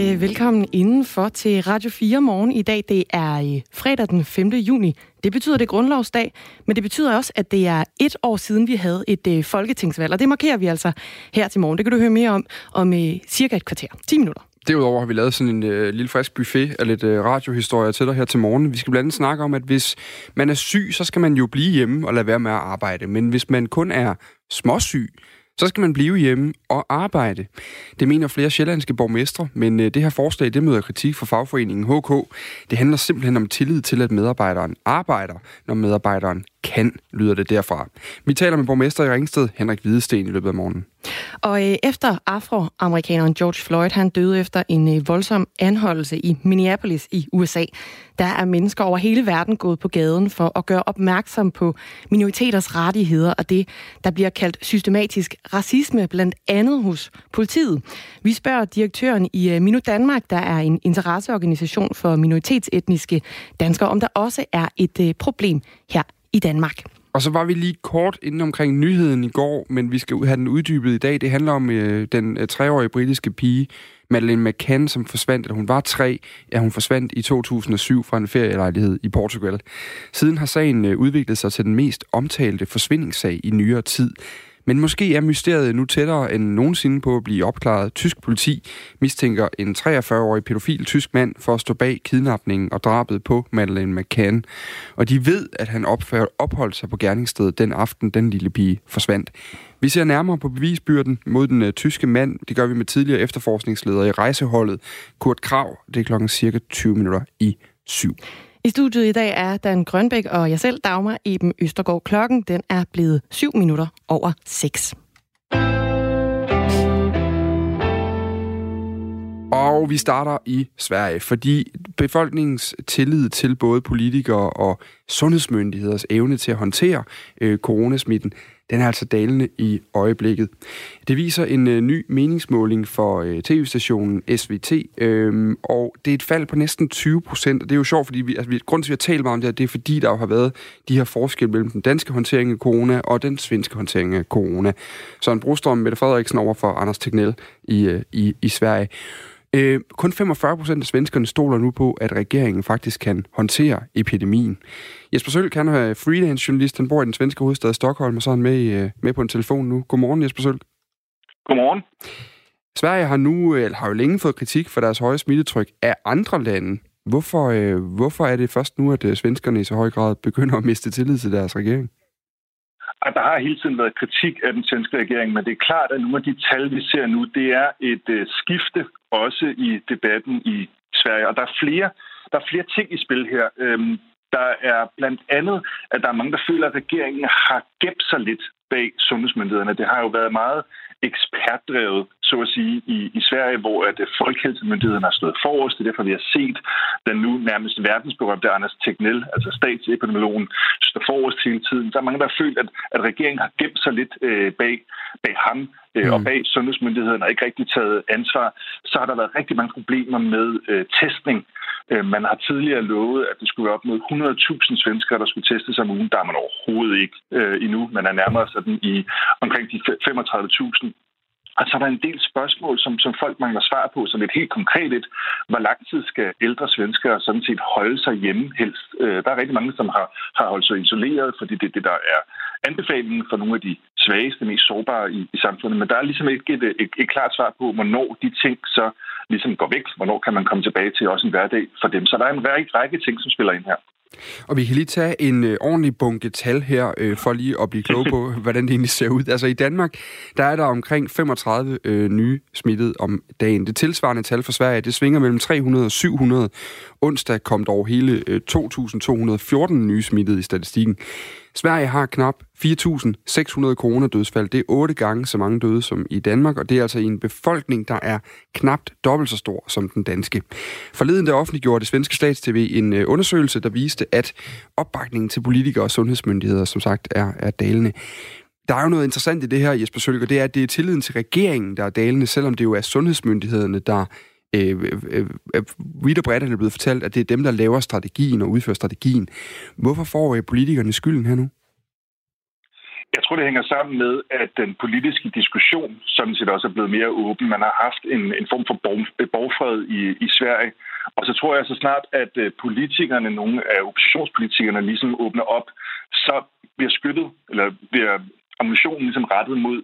øh, velkommen indenfor til Radio 4 morgen. I dag det er øh, fredag den 5. juni. Det betyder det er grundlovsdag, men det betyder også, at det er et år siden, vi havde et øh, folketingsvalg, og det markerer vi altså her til morgen. Det kan du høre mere om om øh, cirka et kvarter. 10 minutter. Derudover har vi lavet sådan en øh, lille frisk buffet af lidt øh, radiohistorier til dig her til morgen. Vi skal blandt andet snakke om, at hvis man er syg, så skal man jo blive hjemme og lade være med at arbejde. Men hvis man kun er småsyg, så skal man blive hjemme og arbejde. Det mener flere sjællandske borgmestre, men øh, det her forslag det møder kritik fra fagforeningen HK. Det handler simpelthen om tillid til, at medarbejderen arbejder, når medarbejderen kan, lyder det derfra. Vi taler med borgmester i Ringsted, Henrik Hvidesten, i løbet af morgenen. Og øh, efter afroamerikaneren George Floyd, han døde efter en øh, voldsom anholdelse i Minneapolis i USA, der er mennesker over hele verden gået på gaden for at gøre opmærksom på minoriteters rettigheder og det, der bliver kaldt systematisk racisme, blandt andet hos politiet. Vi spørger direktøren i øh, Danmark, der er en interesseorganisation for minoritetsetniske danskere, om der også er et øh, problem her i Danmark. Og så var vi lige kort inde omkring nyheden i går, men vi skal have den uddybet i dag. Det handler om øh, den øh, treårige britiske pige, Madeleine McCann, som forsvandt, da hun var tre, ja, hun forsvandt i 2007 fra en ferielejlighed i Portugal. Siden har sagen øh, udviklet sig til den mest omtalte forsvindingssag i nyere tid. Men måske er mysteriet nu tættere end nogensinde på at blive opklaret. Tysk politi mistænker en 43-årig pædofil tysk mand for at stå bag kidnapningen og drabet på Madeleine McCann. Og de ved, at han opholdt sig på gerningsstedet den aften, den lille pige forsvandt. Vi ser nærmere på bevisbyrden mod den uh, tyske mand. Det gør vi med tidligere efterforskningsleder i rejseholdet, Kurt Krav. Det er klokken cirka 20 minutter i syv. I studiet i dag er Dan Grønbæk og jeg selv, Dagmar Eben Østergaard. Klokken den er blevet 7 minutter over 6. Og vi starter i Sverige, fordi befolkningens tillid til både politikere og sundhedsmyndigheders evne til at håndtere øh, coronasmitten, den er altså dalende i øjeblikket. Det viser en øh, ny meningsmåling for øh, tv-stationen SVT, øh, og det er et fald på næsten 20 procent. Og det er jo sjovt, fordi vi, altså, grund til, at vi har talt meget om det, det er fordi, der jo har været de her forskelle mellem den danske håndtering af corona og den svenske håndtering af corona. Så en brugstrøm Mette Frederiksen over for Anders Tegnell i, øh, i, i Sverige. Øh, kun 45 procent af svenskerne stoler nu på, at regeringen faktisk kan håndtere epidemien. Jesper Sølk, han er freelance-journalist, han bor i den svenske hovedstad Stockholm, og så er han med, øh, med på en telefon nu. Godmorgen, Jesper Sølk. Godmorgen. Sverige har nu, eller har jo længe fået kritik for deres høje smittetryk af andre lande. Hvorfor, øh, hvorfor er det først nu, at øh, svenskerne i så høj grad begynder at miste tillid til deres regering? At der har hele tiden været kritik af den svenske regering, men det er klart, at nogle af de tal, vi ser nu, det er et øh, skifte også i debatten i Sverige. Og der er flere, der er flere ting i spil her. Øhm, der er blandt andet, at der er mange, der føler, at regeringen har gemt sig lidt bag sundhedsmyndighederne. Det har jo været meget ekspertdrevet, så at sige, i, i Sverige, hvor at øh, folkehelsemyndighederne har stået forrest. Det er derfor, vi har set den nu nærmest verdensberømte Anders Tegnell, altså statsepidemiologen, stå forrest hele tiden. Der er mange, der har følt, at, at regeringen har gemt sig lidt øh, bag, bag ham øh, mm. og bag sundhedsmyndigheden og ikke rigtig taget ansvar. Så har der været rigtig mange problemer med øh, testning. Øh, man har tidligere lovet, at det skulle være op mod 100.000 svenskere, der skulle testes om ugen. Der er man overhovedet ikke øh, endnu. Man er nærmere sådan i omkring de 35.000 og så er der en del spørgsmål, som, som folk mangler svar på, som et helt konkret et. Hvor lang tid skal ældre svenskere sådan set holde sig hjemme helst? Øh, der er rigtig mange, som har, har holdt sig isoleret, fordi det er det, der er anbefalingen for nogle af de svageste, mest sårbare i, i samfundet. Men der er ligesom ikke et, et, et klart svar på, hvornår de ting så ligesom går væk. Hvornår kan man komme tilbage til også en hverdag for dem. Så der er en række, række ting, som spiller ind her. Og vi kan lige tage en øh, ordentlig bunke tal her, øh, for lige at blive klog på, hvordan det egentlig ser ud. Altså i Danmark, der er der omkring 35 øh, nye smittet om dagen. Det tilsvarende tal for Sverige, det svinger mellem 300 og 700. Onsdag kom der over hele øh, 2.214 nye smittet i statistikken. Sverige har knap 4.600 coronadødsfald. Det er otte gange så mange døde som i Danmark, og det er altså i en befolkning, der er knapt dobbelt så stor som den danske. Forleden der offentliggjorde det svenske statstv en øh, undersøgelse, der viste, at opbakningen til politikere og sundhedsmyndigheder, som sagt, er, er dalende. Der er jo noget interessant i det her, Jesper Sølger, det er, at det er tilliden til regeringen, der er dalende, selvom det jo er sundhedsmyndighederne, der øh, øh, øh, øh vidt og bredt er det blevet fortalt, at det er dem, der laver strategien og udfører strategien. Hvorfor får øh, politikerne skylden her nu? Jeg tror, det hænger sammen med, at den politiske diskussion sådan set også er blevet mere åben. Man har haft en, en form for øh, borgfred i, i Sverige. Og så tror jeg så snart, at øh, politikerne, nogle af oppositionspolitikerne, ligesom åbner op, så bliver skyttet, eller bliver ammunitionen ligesom rettet mod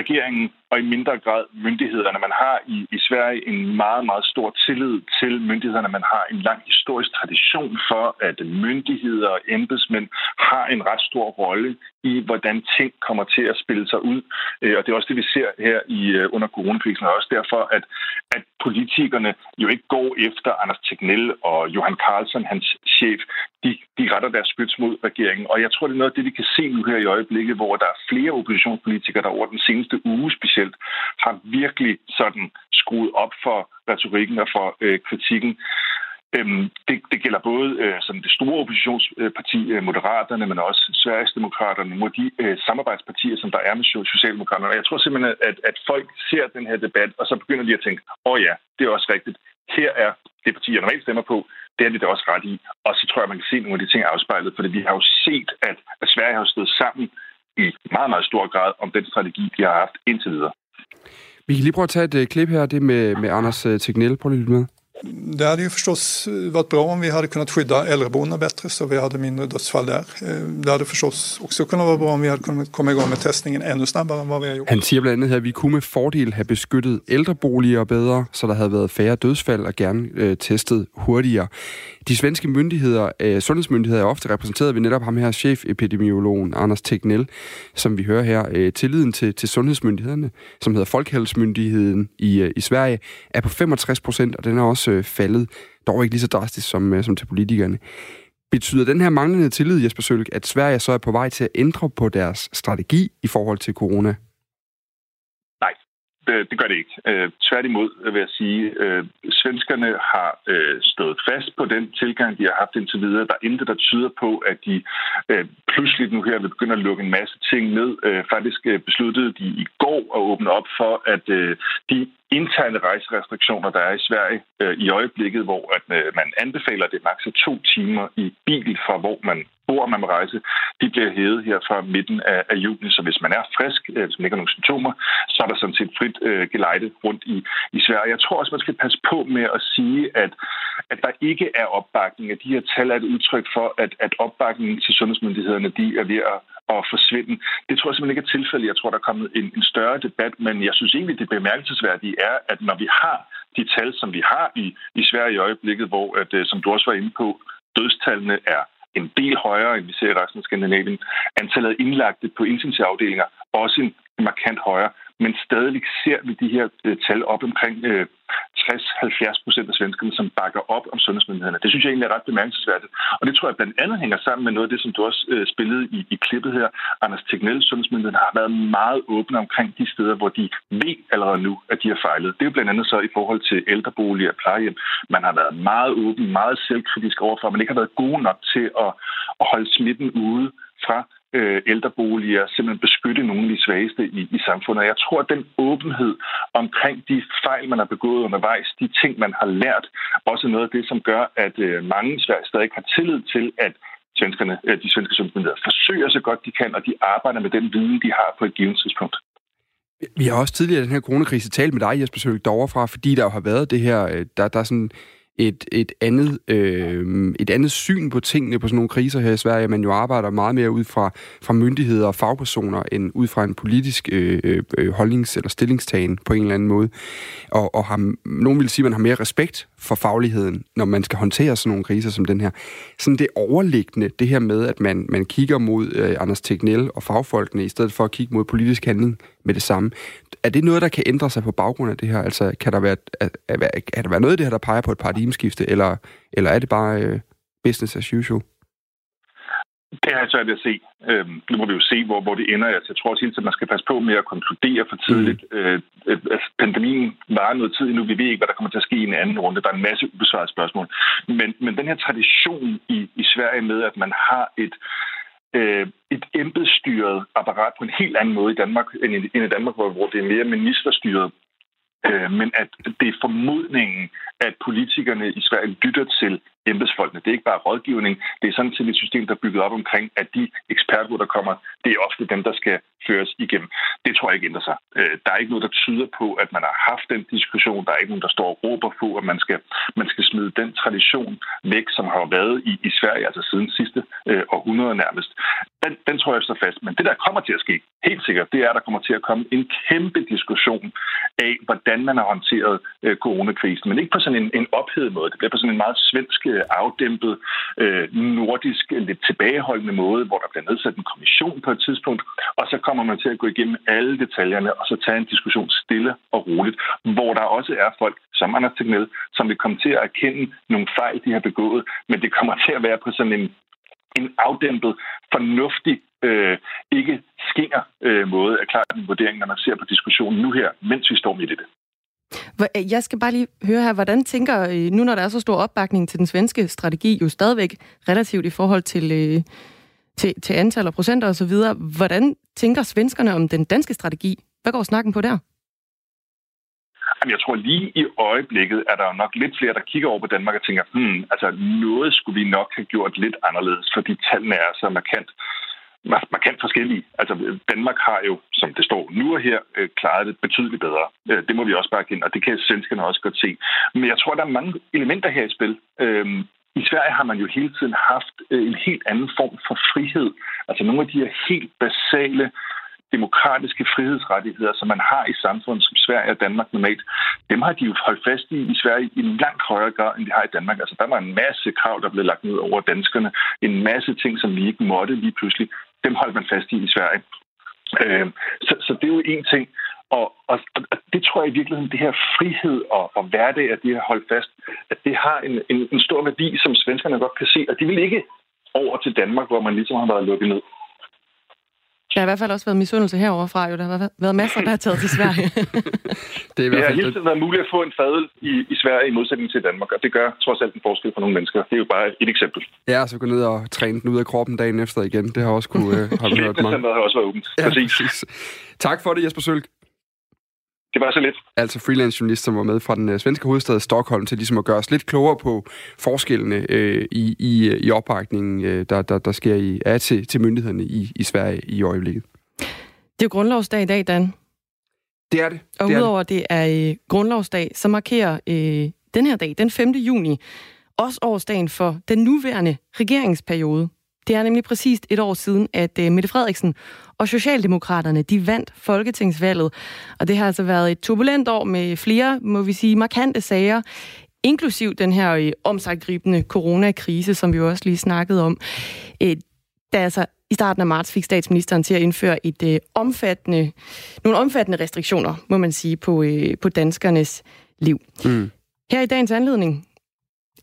regeringen og i mindre grad myndighederne. Man har i, i Sverige en meget, meget stor tillid til myndighederne. Man har en lang historisk tradition for, at myndigheder og embedsmænd har en ret stor rolle i, hvordan ting kommer til at spille sig ud. Øh, og det er også det, vi ser her i øh, under coronakrisen, og også derfor, at, at politikerne jo ikke går efter Anders Tegnell og Johan Carlsen, hans chef. De, de retter deres skyds mod regeringen. Og jeg tror, det er noget af det, vi kan se nu her i øjeblikket, hvor der er flere oppositionspolitikere, der over den seneste uge specielt specielt, har virkelig sådan skruet op for retorikken og for øh, kritikken. Øhm, det, det gælder både øh, som det store oppositionsparti, øh, Moderaterne, men også Sverigesdemokraterne, nogle af de øh, samarbejdspartier, som der er med Socialdemokraterne. Og jeg tror simpelthen, at, at folk ser den her debat, og så begynder de at tænke, åh oh ja, det er også rigtigt. Her er det parti, jeg normalt stemmer på, det er det da også ret i. Og så tror jeg, man kan se nogle af de ting afspejlet, fordi vi har jo set, at, at Sverige har stået sammen i meget, meget stor grad om den strategi, de har haft indtil videre. Vi kan lige prøve at tage et øh, klip her, det med, med Anders øh, Tegnell. Prøv lige med. Det hade ju förstås varit bra om vi hade kunnat skydda äldreboendena bättre så vi hade mindre dödsfall där. Eh, det hade förstås också kunnat vara bra om vi hade kunnat komma igång med testningen ännu snabbare än vad vi har gjort. Han siger blandt andet at vi kunne med fordel have beskyttet ældreboliger bedre, så der havde været færre dødsfald og gerne øh, testet hurtigere. De svenske myndigheder, øh, sundhedsmyndigheder er ofte repræsenteret ved netop ham her, chefepidemiologen Anders Tegnell, som vi hører her. Øh, tilliden til, til sundhedsmyndighederne, som hedder Folkhälsomyndigheten i, øh, i Sverige, er på 65 procent, og den er også Øh, faldet, dog ikke lige så drastisk som, øh, som til politikerne. Betyder den her manglende tillid, Jesper Sølg, at Sverige så er på vej til at ændre på deres strategi i forhold til corona? det, det gør det ikke. Øh, tværtimod vil jeg sige, øh, svenskerne har øh, stået fast på den tilgang, de har haft indtil videre. Der er intet, der tyder på, at de øh, pludselig nu her vil begynde at lukke en masse ting ned. Øh, faktisk øh, besluttede de i går at åbne op for, at øh, de interne rejserestriktioner, der er i Sverige øh, i øjeblikket, hvor at, øh, man anbefaler det maks to timer i bil fra hvor man bor, man må rejse, de bliver hævet her fra midten af, af juni. Så hvis man er frisk, øh, hvis man ikke har nogen symptomer, så er der sådan set frit øh, gelejde rundt i, i Sverige. Jeg tror også, man skal passe på med at sige, at, at der ikke er opbakning. At de her tal er et udtryk for, at, at opbakningen til sundhedsmyndighederne de er ved at at forsvinde. Det tror jeg simpelthen ikke er tilfældet. Jeg tror, der er kommet en, en større debat, men jeg synes egentlig, det bemærkelsesværdige er, at når vi har de tal, som vi har i, i Sverige i øjeblikket, hvor, at, øh, som du også var inde på, dødstallene er en del højere, end vi ser i resten af Skandinavien. Antallet af indlagte på intensivafdelinger også en markant højere, men stadig ser vi de her øh, tal op omkring øh, 60-70 procent af svenskerne, som bakker op om sundhedsmyndighederne. Det synes jeg egentlig er ret bemærkelsesværdigt. Og det tror jeg blandt andet hænger sammen med noget af det, som du også øh, spillede i, i klippet her. Anders Tegnell, sundhedsmyndigheden, har været meget åbne omkring de steder, hvor de ved allerede nu, at de har fejlet. Det er jo blandt andet så i forhold til ældreboliger og plejehjem. Man har været meget åben, meget selvkritisk overfor, at man ikke har været gode nok til at, at holde smitten ude fra øh, ældreboliger, simpelthen beskytte nogle af de svageste i, i samfundet. Jeg tror, at den åbenhed omkring de fejl, man har begået undervejs, de ting, man har lært, også noget af det, som gør, at øh, mange i Sverige stadig har tillid til, at svenskerne, øh, de svenske sundhedsmyndigheder forsøger så godt de kan, og de arbejder med den viden, de har på et givet tidspunkt. Vi har også tidligere i den her coronakrise talt med dig, Jesper Sølg, derovre fra, fordi der jo har været det her, øh, der, der er sådan et, et, andet, øh, et andet syn på tingene på sådan nogle kriser her i Sverige. Man jo arbejder meget mere ud fra, fra myndigheder og fagpersoner, end ud fra en politisk øh, øh, holdnings- eller stillingstagen på en eller anden måde. Og, og har, nogen vil sige, at man har mere respekt for fagligheden, når man skal håndtere sådan nogle kriser som den her. Sådan det overliggende, det her med, at man, man kigger mod øh, Anders Tegnell og fagfolkene, i stedet for at kigge mod politisk handling med det samme. Er det noget, der kan ændre sig på baggrund af det her? Altså, kan der være, er, er, er der være noget af det her, der peger på et paradigmeskifte, eller, eller er det bare øh, business as usual? Det er svært at se. Øhm, nu må vi jo se, hvor, hvor det ender. Altså, jeg tror også helt, at man skal passe på med at konkludere for tidligt. Mm. Øh, altså, pandemien var noget tid endnu. Vi ved ikke, hvad der kommer til at ske i en anden runde. Der er en masse ubesvarede spørgsmål. Men, men den her tradition i, i Sverige med, at man har et, øh, et embedsstyret apparat på en helt anden måde i Danmark, end i, end i Danmark, hvor, hvor det er mere ministerstyret, øh, men at det er formodningen, at politikerne i Sverige lytter til embedsfolkene. Det er ikke bare rådgivning. Det er sådan set et system, der er bygget op omkring, at de eksperter, der kommer, det er ofte dem, der skal føres igennem. Det tror jeg ikke ændrer sig. Øh, der er ikke noget, der tyder på, at man har haft den diskussion. Der er ikke nogen, der står og råber på, at man skal, man skal smide den tradition væk, som har været i, i Sverige, altså siden sidste øh, århundrede nærmest. Den, den tror jeg står fast. Men det, der kommer til at ske, helt sikkert, det er, at der kommer til at komme en kæmpe diskussion af, hvordan man har håndteret øh, coronakrisen. Men ikke på sådan en, en ophedet måde. Det bliver på sådan en meget svensk, afdæmpet, øh, nordisk, øh, lidt tilbageholdende måde, hvor der bliver nedsat en kommission på et tidspunkt, og så kommer man til at gå igennem alle detaljerne, og så tage en diskussion stille og roligt, hvor der også er folk, som Anders Tegnell, som vil komme til at erkende nogle fejl, de har begået, men det kommer til at være på sådan en en afdæmpet, fornuftig, øh, ikke skinger øh, måde at klart en vurdering, når man ser på diskussionen nu her, mens vi står midt i det. Øh, jeg skal bare lige høre her, hvordan tænker, I, nu når der er så stor opbakning til den svenske strategi, jo stadigvæk relativt i forhold til, øh, til, til antal og procenter osv., hvordan tænker svenskerne om den danske strategi? Hvad går snakken på der? Jeg tror lige i øjeblikket er der nok lidt flere, der kigger over på Danmark og tænker, hmm, altså noget skulle vi nok have gjort lidt anderledes, fordi tallene er så markant markant forskellige. Altså, Danmark har jo, som det står nu og her, øh, klaret det betydeligt bedre. Øh, det må vi også bare kende, og det kan svenskerne også godt se. Men jeg tror, der er mange elementer her i spil. Øhm, I Sverige har man jo hele tiden haft øh, en helt anden form for frihed. Altså nogle af de her helt basale demokratiske frihedsrettigheder, som man har i samfundet som Sverige og Danmark normalt, dem har de jo holdt fast i i Sverige i en langt højere grad, end de har i Danmark. Altså, der var en masse krav, der blev lagt ned over danskerne. En masse ting, som vi ikke måtte lige pludselig. Dem holdt man fast i i Sverige. Øh, så, så det er jo en ting. Og, og, og det tror jeg i virkeligheden, det her frihed og, og hverdag, at det har holdt fast, at det har en, en, en stor værdi, som svenskerne godt kan se, og de vil ikke over til Danmark, hvor man ligesom har været lukket ned. Der har i hvert fald også været misundelse heroverfra, jo. Der har været masser, der har taget til Sverige. det, er i hvert fald... det har hele tiden været muligt at få en fadel i, i Sverige i modsætning til Danmark, og det gør trods alt en forskel for nogle mennesker. Det er jo bare et eksempel. Ja, så gå ned og træne den ud af kroppen dagen efter igen. Det har også kunne øh, have hørt meget. Det har også været åbent. Ja, præcis. præcis. Tak for det, Jesper Sølk. Det var så lidt. Altså freelance journalist, som var med fra den øh, svenske hovedstad Stockholm til ligesom at gøre os lidt klogere på forskellene øh, i, i, i opbakningen, øh, der, der, der sker i, er til, til myndighederne i, i Sverige i øjeblikket. Det er jo grundlovsdag i dag, Dan. Det er det. Og det udover det. det er øh, grundlovsdag, så markerer øh, den her dag, den 5. juni, også årsdagen for den nuværende regeringsperiode. Det er nemlig præcist et år siden, at øh, Mette Frederiksen og Socialdemokraterne, de vandt Folketingsvalget. Og det har altså været et turbulent år med flere, må vi sige, markante sager, inklusiv den her øh, omsaggribende coronakrise, som vi jo også lige snakkede om. Er altså i starten af marts fik statsministeren til at indføre et øh, omfattende, nogle omfattende restriktioner, må man sige, på, øh, på danskernes liv. Mm. Her i dagens anledning,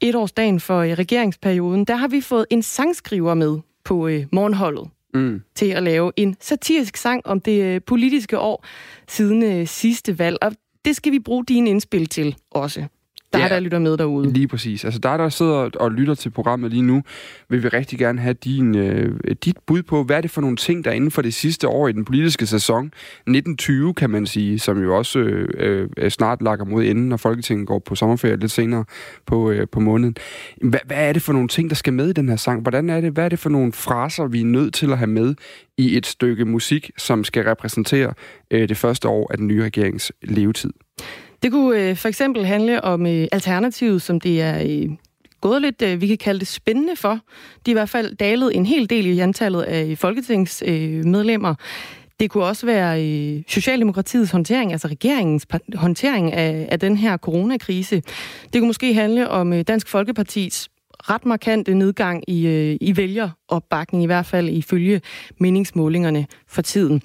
et dagen for øh, regeringsperioden, der har vi fået en sangskriver med på øh, morgenholdet mm. til at lave en satirisk sang om det øh, politiske år siden øh, sidste valg. Og det skal vi bruge dine indspil til også. Der ja, er der lytter med derude. Lige præcis. Altså der, der sidder og lytter til programmet lige nu, vil vi rigtig gerne have din, øh, dit bud på, hvad er det for nogle ting, der inden for det sidste år i den politiske sæson, 1920 kan man sige, som jo også øh, øh, snart lakker mod enden, når Folketinget går på sommerferie lidt senere på, øh, på måneden. Hva, hvad er det for nogle ting, der skal med i den her sang? Hvordan er det, hvad er det for nogle fraser, vi er nødt til at have med i et stykke musik, som skal repræsentere øh, det første år af den nye regerings levetid? Det kunne øh, for eksempel handle om øh, alternativet, som det er øh, gået lidt, øh, vi kan kalde det spændende for. De er i hvert fald dalet en hel del i antallet af folketingsmedlemmer. Det kunne også være øh, Socialdemokratiets håndtering, altså regeringens håndtering af, af den her coronakrise. Det kunne måske handle om øh, Dansk Folkepartis ret markante nedgang i, øh, i vælgeropbakning, i hvert fald ifølge meningsmålingerne for tiden.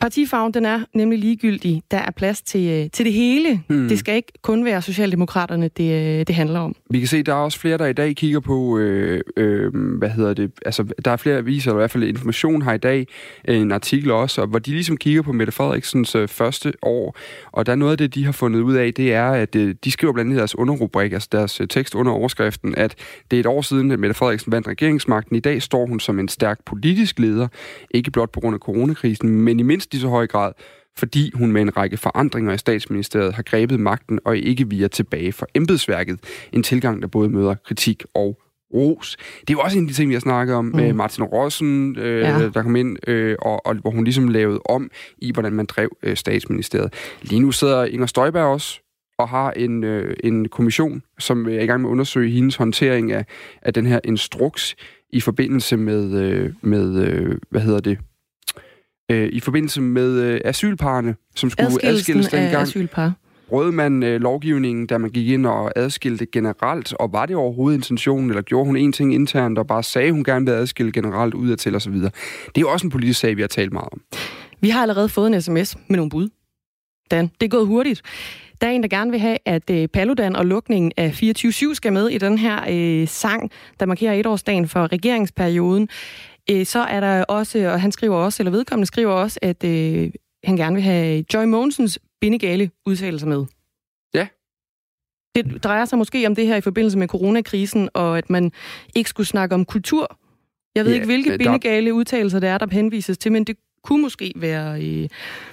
Partifarven, den er nemlig ligegyldig. Der er plads til, øh, til det hele. Mm. Det skal ikke kun være Socialdemokraterne, det, øh, det handler om. Vi kan se, der er også flere, der i dag kigger på, øh, øh, hvad hedder det, altså der er flere aviser, eller i hvert fald information har i dag, en artikel også, hvor de ligesom kigger på Mette Frederiksens øh, første år. Og der er noget af det, de har fundet ud af, det er, at øh, de skriver blandt andet deres underrubrik, altså deres øh, tekst under overskriften, at det er et år siden, at Mette Frederiksen vandt regeringsmagten. I dag står hun som en stærk politisk leder, ikke blot på grund af coronakrisen, men i mindst lige så høj grad fordi hun med en række forandringer i statsministeriet har grebet magten og ikke via tilbage for embedsværket. En tilgang, der både møder kritik og ros. Det er jo også en af de ting, vi har snakket om med mm. Martin Rossen, øh, ja. der kom ind, øh, og, og hvor hun ligesom lavede om i, hvordan man drev øh, statsministeriet. Lige nu sidder Inger Støjberg også og har en, øh, en kommission, som er i gang med at undersøge hendes håndtering af, af den her instruks i forbindelse med, øh, med øh, hvad hedder det, øh, i forbindelse med øh, asylparerne, som skulle adskilles dengang. asylpar. Brød man øh, lovgivningen, da man gik ind og adskilte generelt, og var det overhovedet intentionen, eller gjorde hun en ting internt, og bare sagde, hun gerne ville adskille generelt ud til osv.? Det er jo også en politisk sag, vi har talt meget om. Vi har allerede fået en sms med nogle bud. Dan, det er gået hurtigt. Der er en, der gerne vil have, at øh, Paludan og lukningen af 24-7 skal med i den her øh, sang, der markerer etårsdagen for regeringsperioden. Øh, så er der også, og han skriver også, eller vedkommende skriver også, at øh, han gerne vil have Joy Mogensens bindegale udtalelser med. Ja. Det drejer sig måske om det her i forbindelse med coronakrisen, og at man ikke skulle snakke om kultur. Jeg ved ja, ikke, hvilke der... bindegale udtalelser det er, der henvises til, men det kunne måske være, øh,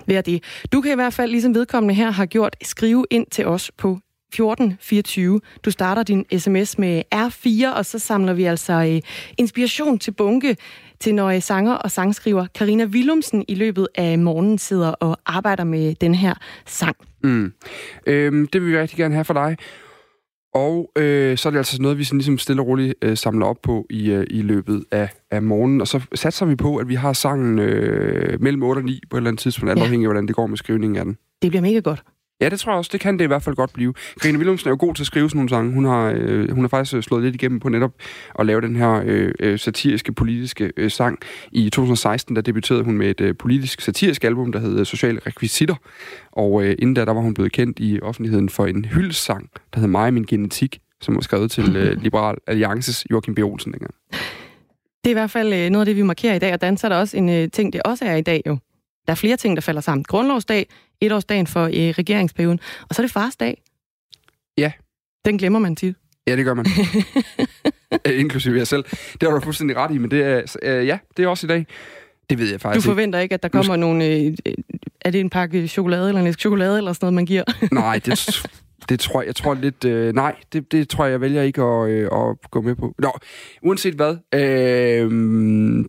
være det. Du kan i hvert fald, ligesom vedkommende her har gjort, skrive ind til os på 1424. Du starter din sms med R4, og så samler vi altså øh, inspiration til bunke til når øh, sanger og sangskriver Karina Willumsen i løbet af morgenen sidder og arbejder med den her sang. Mm. Øhm, det vil vi rigtig gerne have for dig. Og øh, så er det altså noget, vi sådan ligesom stille og roligt øh, samler op på i, øh, i løbet af, af morgenen. Og så satser vi på, at vi har sangen øh, mellem 8 og 9 på et eller andet tidspunkt, alt ja. afhængig af, hvordan det går med skrivningen af den. Det bliver mega godt. Ja, det tror jeg også. Det kan det i hvert fald godt blive. Grine Willumsen er jo god til at skrive sådan nogle sange. Hun har, øh, hun har faktisk øh, slået lidt igennem på netop at lave den her øh, øh, satiriske, politiske øh, sang. I 2016, der debuterede hun med et øh, politisk satirisk album, der hed Sociale Rekvisitter. Og øh, inden da, der var hun blevet kendt i offentligheden for en hyldesang, der hed Mig og min genetik, som var skrevet til øh, Liberal Alliances Joachim B. Olsen dengang. Det er i hvert fald øh, noget af det, vi markerer i dag, og danser der også en øh, ting, det også er i dag jo. Der er flere ting, der falder sammen. Grundlovsdag, etårsdagen for øh, regeringsperioden, og så er det fars dag. Ja. Den glemmer man tit. Ja, det gør man. Inklusive jeg selv. Det har du fuldstændig ret i, men det er, øh, ja, det er også i dag. Det ved jeg faktisk Du forventer ikke, at der kommer nogle... Øh, er det en pakke chokolade eller en chokolade eller sådan noget, man giver? nej, det, det tror jeg, jeg tror lidt... Øh, nej, det, det tror jeg, jeg vælger ikke at, øh, at gå med på. Nå, uanset hvad, øh,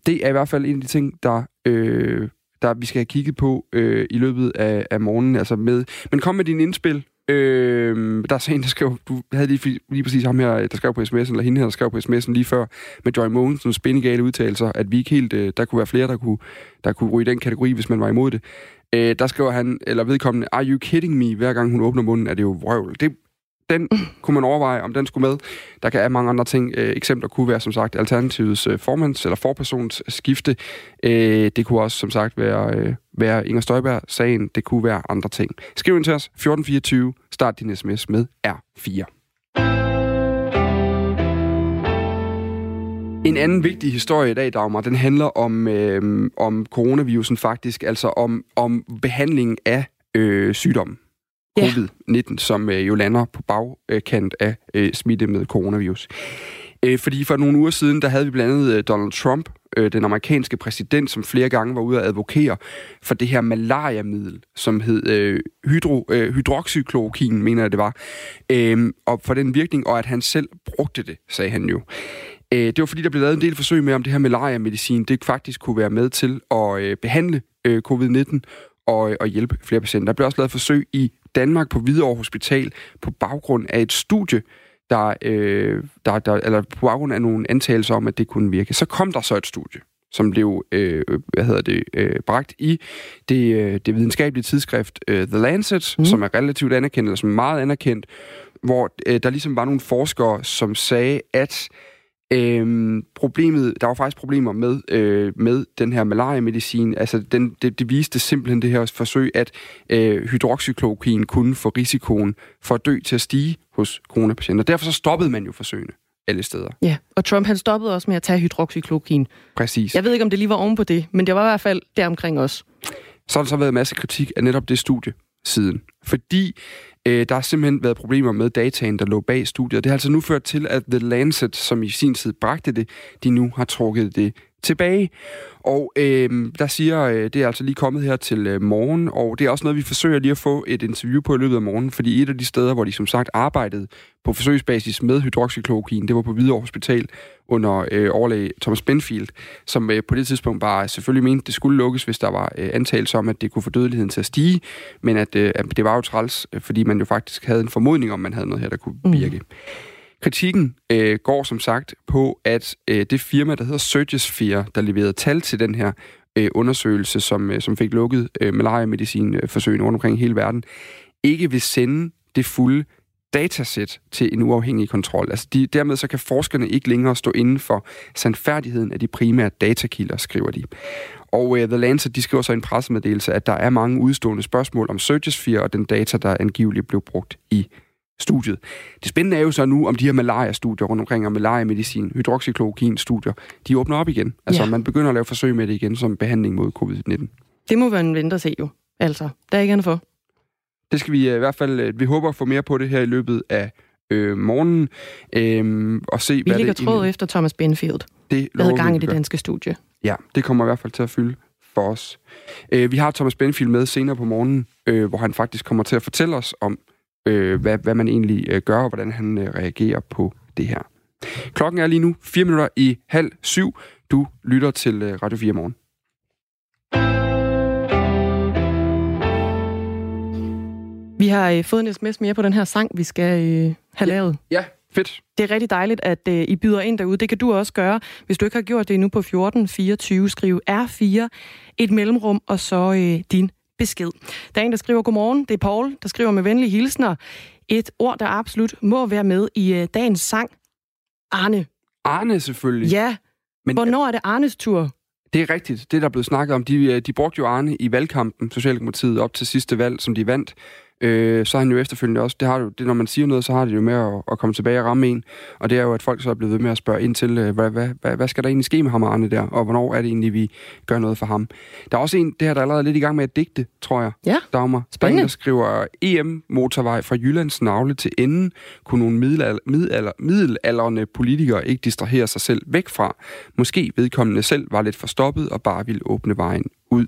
det er i hvert fald en af de ting, der... Øh, der vi skal have kigget på øh, i løbet af, af morgenen. Altså med, men kom med din indspil. Øh, der er så en, der skrev, du havde lige, lige præcis ham her, der skrev på sms'en, eller hende her, der skrev på sms'en lige før, med Joy Mogensens spændegale udtalelser, at vi ikke helt, øh, der kunne være flere, der kunne, der kunne ryge i den kategori, hvis man var imod det. Øh, der skriver han, eller vedkommende, are you kidding me? Hver gang hun åbner munden, er det jo vrøvl. Det, den kunne man overveje, om den skulle med. Der kan være mange andre ting. Øh, eksempler kunne være, som sagt, Alternativets øh, formands- eller forpersons øh, skifte. Øh, det kunne også, som sagt, være, øh, være Inger Støjberg-sagen. Det kunne være andre ting. Skriv ind til os. 1424. Start din sms med R4. En anden vigtig historie i dag, Dagmar, den handler om, øh, om coronavirusen faktisk, altså om, om behandling af øh, sygdommen covid-19, som øh, jo lander på bagkant af øh, smitte med coronavirus. Øh, fordi for nogle uger siden, der havde vi blandt andet øh, Donald Trump, øh, den amerikanske præsident, som flere gange var ude at advokere for det her malariamiddel, som hed øh, hydro, øh, hydroxyklorokin, mener jeg det var, øh, og for den virkning, og at han selv brugte det, sagde han jo. Øh, det var fordi, der blev lavet en del forsøg med, om det her malaria-medicin, det faktisk kunne være med til at øh, behandle øh, covid-19 og, øh, og hjælpe flere patienter. Der blev også lavet forsøg i Danmark på Hvidovre Hospital på baggrund af et studie, der, øh, der, der, eller på baggrund af nogle antagelser om, at det kunne virke. Så kom der så et studie, som blev øh, hvad hedder det, øh, bragt i det, øh, det videnskabelige tidsskrift øh, The Lancet, mm. som er relativt anerkendt, eller som er meget anerkendt, hvor øh, der ligesom var nogle forskere, som sagde, at Øhm, problemet, der var faktisk problemer med, øh, med den her malaria-medicin. Altså, den, det, det viste simpelthen det her forsøg, at øh, hydroxykloroquin kunne få risikoen for at dø til at stige hos coronapatienter. Derfor så stoppede man jo forsøgene alle steder. Ja, og Trump han stoppede også med at tage hydroxykloroquin. Præcis. Jeg ved ikke, om det lige var oven på det, men det var i hvert fald deromkring også. Så har der så været en masse kritik af netop det studie siden. Fordi Øh, der har simpelthen været problemer med dataen, der lå bag studiet. Det har altså nu ført til, at The Lancet, som i sin tid bragte det, de nu har trukket det tilbage. Og øh, der siger, øh, det er altså lige kommet her til øh, morgen, og det er også noget, vi forsøger lige at få et interview på i løbet af morgen, fordi et af de steder, hvor de som sagt arbejdede på forsøgsbasis med hydroxykloroquin, det var på Hvidovre Hospital under øh, overlæge Thomas Benfield, som øh, på det tidspunkt bare selvfølgelig mente, det skulle lukkes, hvis der var øh, antagelse om, at det kunne få dødeligheden til at stige, men at, øh, at det var jo træls, øh, fordi man jo faktisk havde en formodning om, man havde noget her, der kunne virke. Mm. Kritikken øh, går som sagt på, at øh, det firma, der hedder Surgisphere, der leverede tal til den her øh, undersøgelse, som, øh, som fik lukket øh, malaria-medicinforsøgene rundt omkring hele verden, ikke vil sende det fulde datasæt til en uafhængig kontrol. Altså de, dermed så kan forskerne ikke længere stå inden for sandfærdigheden af de primære datakilder, skriver de. Og uh, The Lancet, de skriver så i en pressemeddelelse, at der er mange udstående spørgsmål om Surgisphere og den data, der angiveligt blev brugt i studiet. Det spændende er jo så nu, om de her malaria-studier rundt omkring, og malaria-medicin, hydroxykloroquin-studier, de åbner op igen. Altså, ja. man begynder at lave forsøg med det igen som behandling mod covid-19. Det må en vente at se jo. Altså, der er ikke andet for. Det skal vi øh, i hvert fald, øh, vi håber at få mere på det her i løbet af øh, morgenen, øh, og se, vi hvad ligger det... tråd efter Thomas Benfield, det havde gang i vi det danske studie. Ja, det kommer i hvert fald til at fylde for os. Øh, vi har Thomas Benfield med senere på morgenen, øh, hvor han faktisk kommer til at fortælle os om, øh, hvad, hvad man egentlig øh, gør, og hvordan han øh, reagerer på det her. Klokken er lige nu 4 minutter i halv syv. Du lytter til øh, Radio 4 morgen. Vi har øh, fået en sms mere på den her sang, vi skal øh, have Ja. lavet. Ja, fedt. Det er rigtig dejligt, at øh, I byder ind derude. Det kan du også gøre. Hvis du ikke har gjort det endnu på 14 24, skriv R4, et mellemrum, og så øh, din besked. Der er en, der skriver, godmorgen. Det er Paul, der skriver med venlige hilsner. Et ord, der absolut må være med i øh, dagens sang. Arne. Arne selvfølgelig. Ja, Men hvornår er det Arnes tur? det er rigtigt. Det, der er blevet snakket om, de, øh, de brugte jo Arne i valgkampen, Socialdemokratiet, op til sidste valg, som de vandt. Øh, så har han jo efterfølgende også, det har jo, det, når man siger noget, så har det jo med at, at komme tilbage og ramme en. Og det er jo, at folk så er blevet ved med at spørge ind til, øh, hvad, hvad, hvad, hvad skal der egentlig ske med ham og Arne der, og hvornår er det egentlig, vi gør noget for ham. Der er også en, det her, der er allerede lidt i gang med at digte, tror jeg. Ja, Dagmar. Der er en, Spændende. der skriver, EM-motorvej fra Jyllands navle til enden kunne nogle middelalder, middelalder, middelalderne politikere ikke distrahere sig selv væk fra. Måske vedkommende selv var lidt forstoppet og bare ville åbne vejen ud.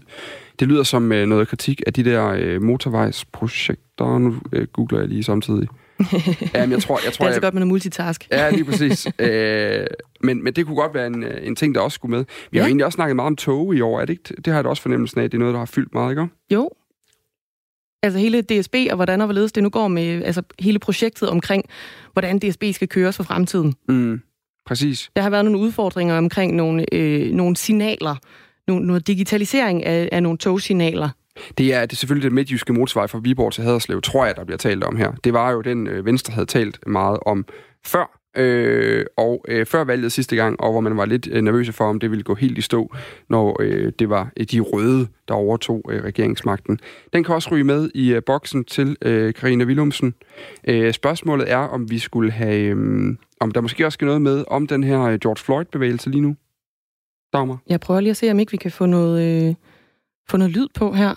Det lyder som øh, noget kritik af de der øh, motorvejsprojekter. Nu øh, googler jeg lige samtidig. Jamen, jeg tror, jeg det tror, er altså jeg, godt, man er multitask. Ja, lige præcis. øh, men, men det kunne godt være en, øh, en ting, der også skulle med. Vi har Ja. jo egentlig også snakket meget om tog i år. Er det, ikke? det har jeg da også fornemmelsen af, at det er noget, der har fyldt meget, ikke? Jo. Altså hele DSB og hvordan og hvorledes det nu går med altså hele projektet omkring, hvordan DSB skal køres for fremtiden. Mm, præcis. Der har været nogle udfordringer omkring nogle, øh, nogle signaler, nogle, noget digitalisering af, af nogle togsignaler. Det er, det er selvfølgelig den midtjyske motorvej fra Viborg til Haderslev, tror jeg, der bliver talt om her. Det var jo den, øh, Venstre havde talt meget om før, øh, og øh, før valget sidste gang, og hvor man var lidt øh, nervøse for, om det ville gå helt i stå, når øh, det var øh, de røde, der overtog øh, regeringsmagten. Den kan også ryge med i øh, boksen til øh, Karina Willumsen. Øh, spørgsmålet er, om vi skulle have, øh, om der måske også skal noget med om den her øh, George Floyd-bevægelse lige nu. Dagmar? Jeg prøver lige at se, om ikke vi kan få noget, øh, få noget lyd på her.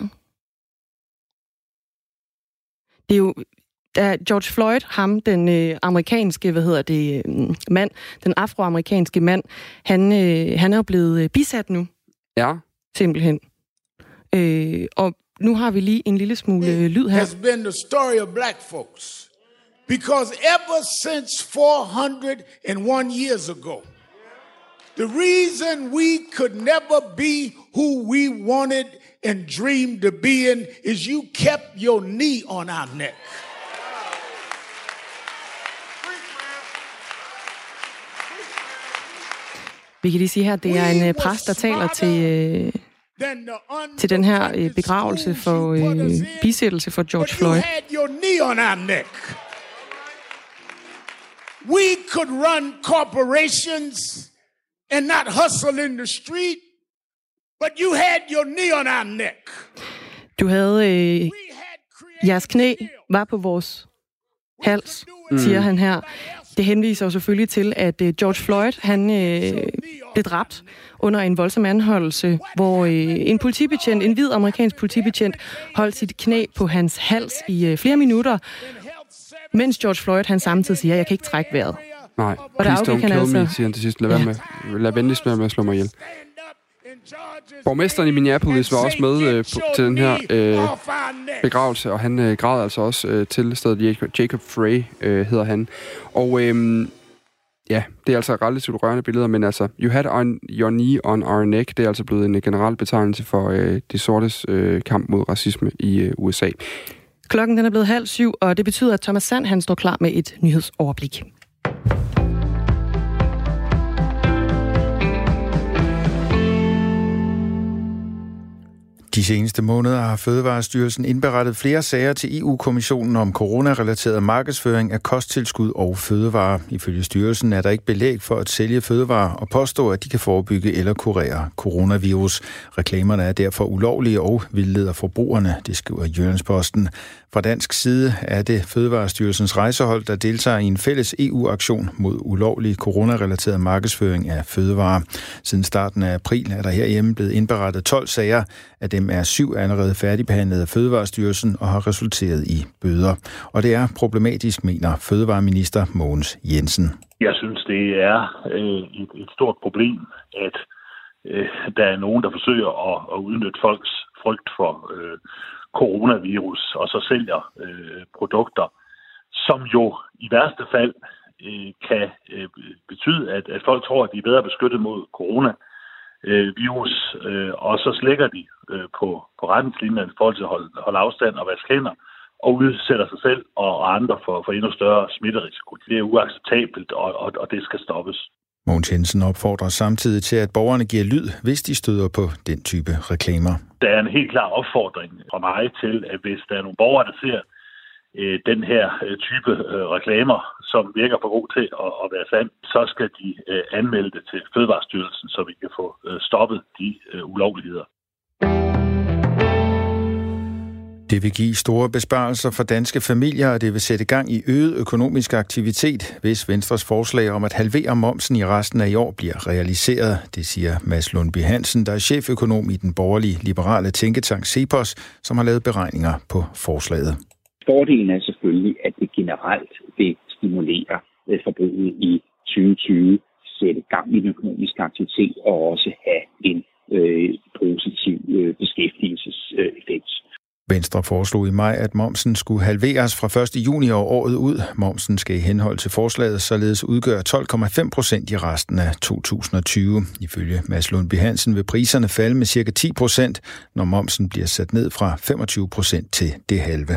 Det er jo da George Floyd, ham, den øh, amerikanske, hvad hedder det, øh, mand, den afroamerikanske mand, han, øh, han er jo blevet øh, bisat nu, Ja. simpelthen. Øh, og nu har vi lige en lille smule øh, lyd her. has been the story of black folks. Because ever since 401 years ago, the reason we could never be who we wanted and dreamed to be in is you kept your knee on our neck. Vi kan lige sige her, det er en øh, præst, der taler til, øh, til den her øh, begravelse for øh, bisættelse for George Floyd. You had your knee on our neck. We could run corporations and not hustle in the street, but you had your knee on our neck. Du havde, øh, We had creative jeres knæ var på vores hals, siger han her. Det henviser jo selvfølgelig til, at øh, George Floyd, han øh, blev dræbt under en voldsom anholdelse, hvor øh, en politibetjent, en hvid amerikansk politibetjent, holdt sit knæ på hans hals i øh, flere minutter, mens George Floyd, han samtidig siger, jeg kan ikke trække vræret. Nej, der please don't kill me, altså- siger han til sidst. Lad, være Ja. med, lad venligst være med at slå mig ihjel. Borgmesteren i Minneapolis var også med øh, på, til den her øh, begravelse, og han øh, græd altså også øh, til stedet. Jacob, Jacob Frey øh, hedder han. Og øh, ja, det er altså relativt rørende billeder, men altså, you had on your knee on our neck, det er altså blevet en generel betegnelse for øh, de sortes øh, kamp mod racisme i øh, USA. Klokken den er blevet halv syv, og det betyder, at Thomas Sand han står klar med et nyhedsoverblik. De seneste måneder har Fødevarestyrelsen indberettet flere sager til EU-kommissionen om coronarelateret markedsføring af kosttilskud og fødevarer. Ifølge styrelsen er der ikke belæg for at sælge fødevarer og påstå, at de kan forebygge eller kurere coronavirus. Reklamerne er derfor ulovlige og vildleder forbrugerne, det skriver Jyllandsposten. Fra dansk side er det Fødevarestyrelsens rejsehold, der deltager i en fælles EU-aktion mod ulovlig coronarelateret markedsføring af fødevarer. Siden starten af april er der herhjemme blevet indberettet 12 sager. Af dem er syv allerede færdigbehandlet af Fødevarestyrelsen og har resulteret i bøder. Og det er problematisk, mener Fødevareminister Mogens Jensen. Jeg synes, det er øh, et, et stort problem, at øh, der er nogen, der forsøger at, at udnytte folks frygt for øh, coronavirus, og så sælger øh, produkter, som jo i værste fald øh, kan øh, betyde, at, at folk tror, at de er bedre beskyttet mod coronavirus, øh, og så slækker de øh, på, på retningslinjerne i forhold til at holde, holde afstand og vaske hænder, og udsætter sig selv og andre for, for endnu større smitterisiko. Det er uacceptabelt, og, og, og det skal stoppes. Mogens Jensen opfordrer samtidig til, at borgerne giver lyd, hvis de støder på den type reklamer. Der er en helt klar opfordring fra mig til, at hvis der er nogle borgere, der ser øh, den her øh, type øh, reklamer, som virker for god til at, at være sand, så skal de øh, anmelde det til Fødevarestyrelsen, så vi kan få øh, stoppet de øh, ulovligheder. Det vil give store besparelser for danske familier, og det vil sætte gang i øget økonomisk aktivitet, hvis Venstres forslag om at halvere momsen i resten af i år bliver realiseret. Det siger Mads Lundby Hansen, der er cheføkonom i den borgerlige liberale tænketank Cepos, som har lavet beregninger på forslaget. Fordelen er selvfølgelig, at det generelt vil stimulere øh, forbruget i 2020, sætte gang i den økonomiske aktivitet og også have en øh, positiv øh, beskæftigelseseffekt. Venstre foreslog i maj, at momsen skulle halveres fra 1. juni og året ud. Momsen skal i henhold til forslaget således udgøre 12,5 procent i resten af 2020. Ifølge Mads Lundby Hansen vil priserne falde med cirka 10 procent, når momsen bliver sat ned fra 25 procent til det halve.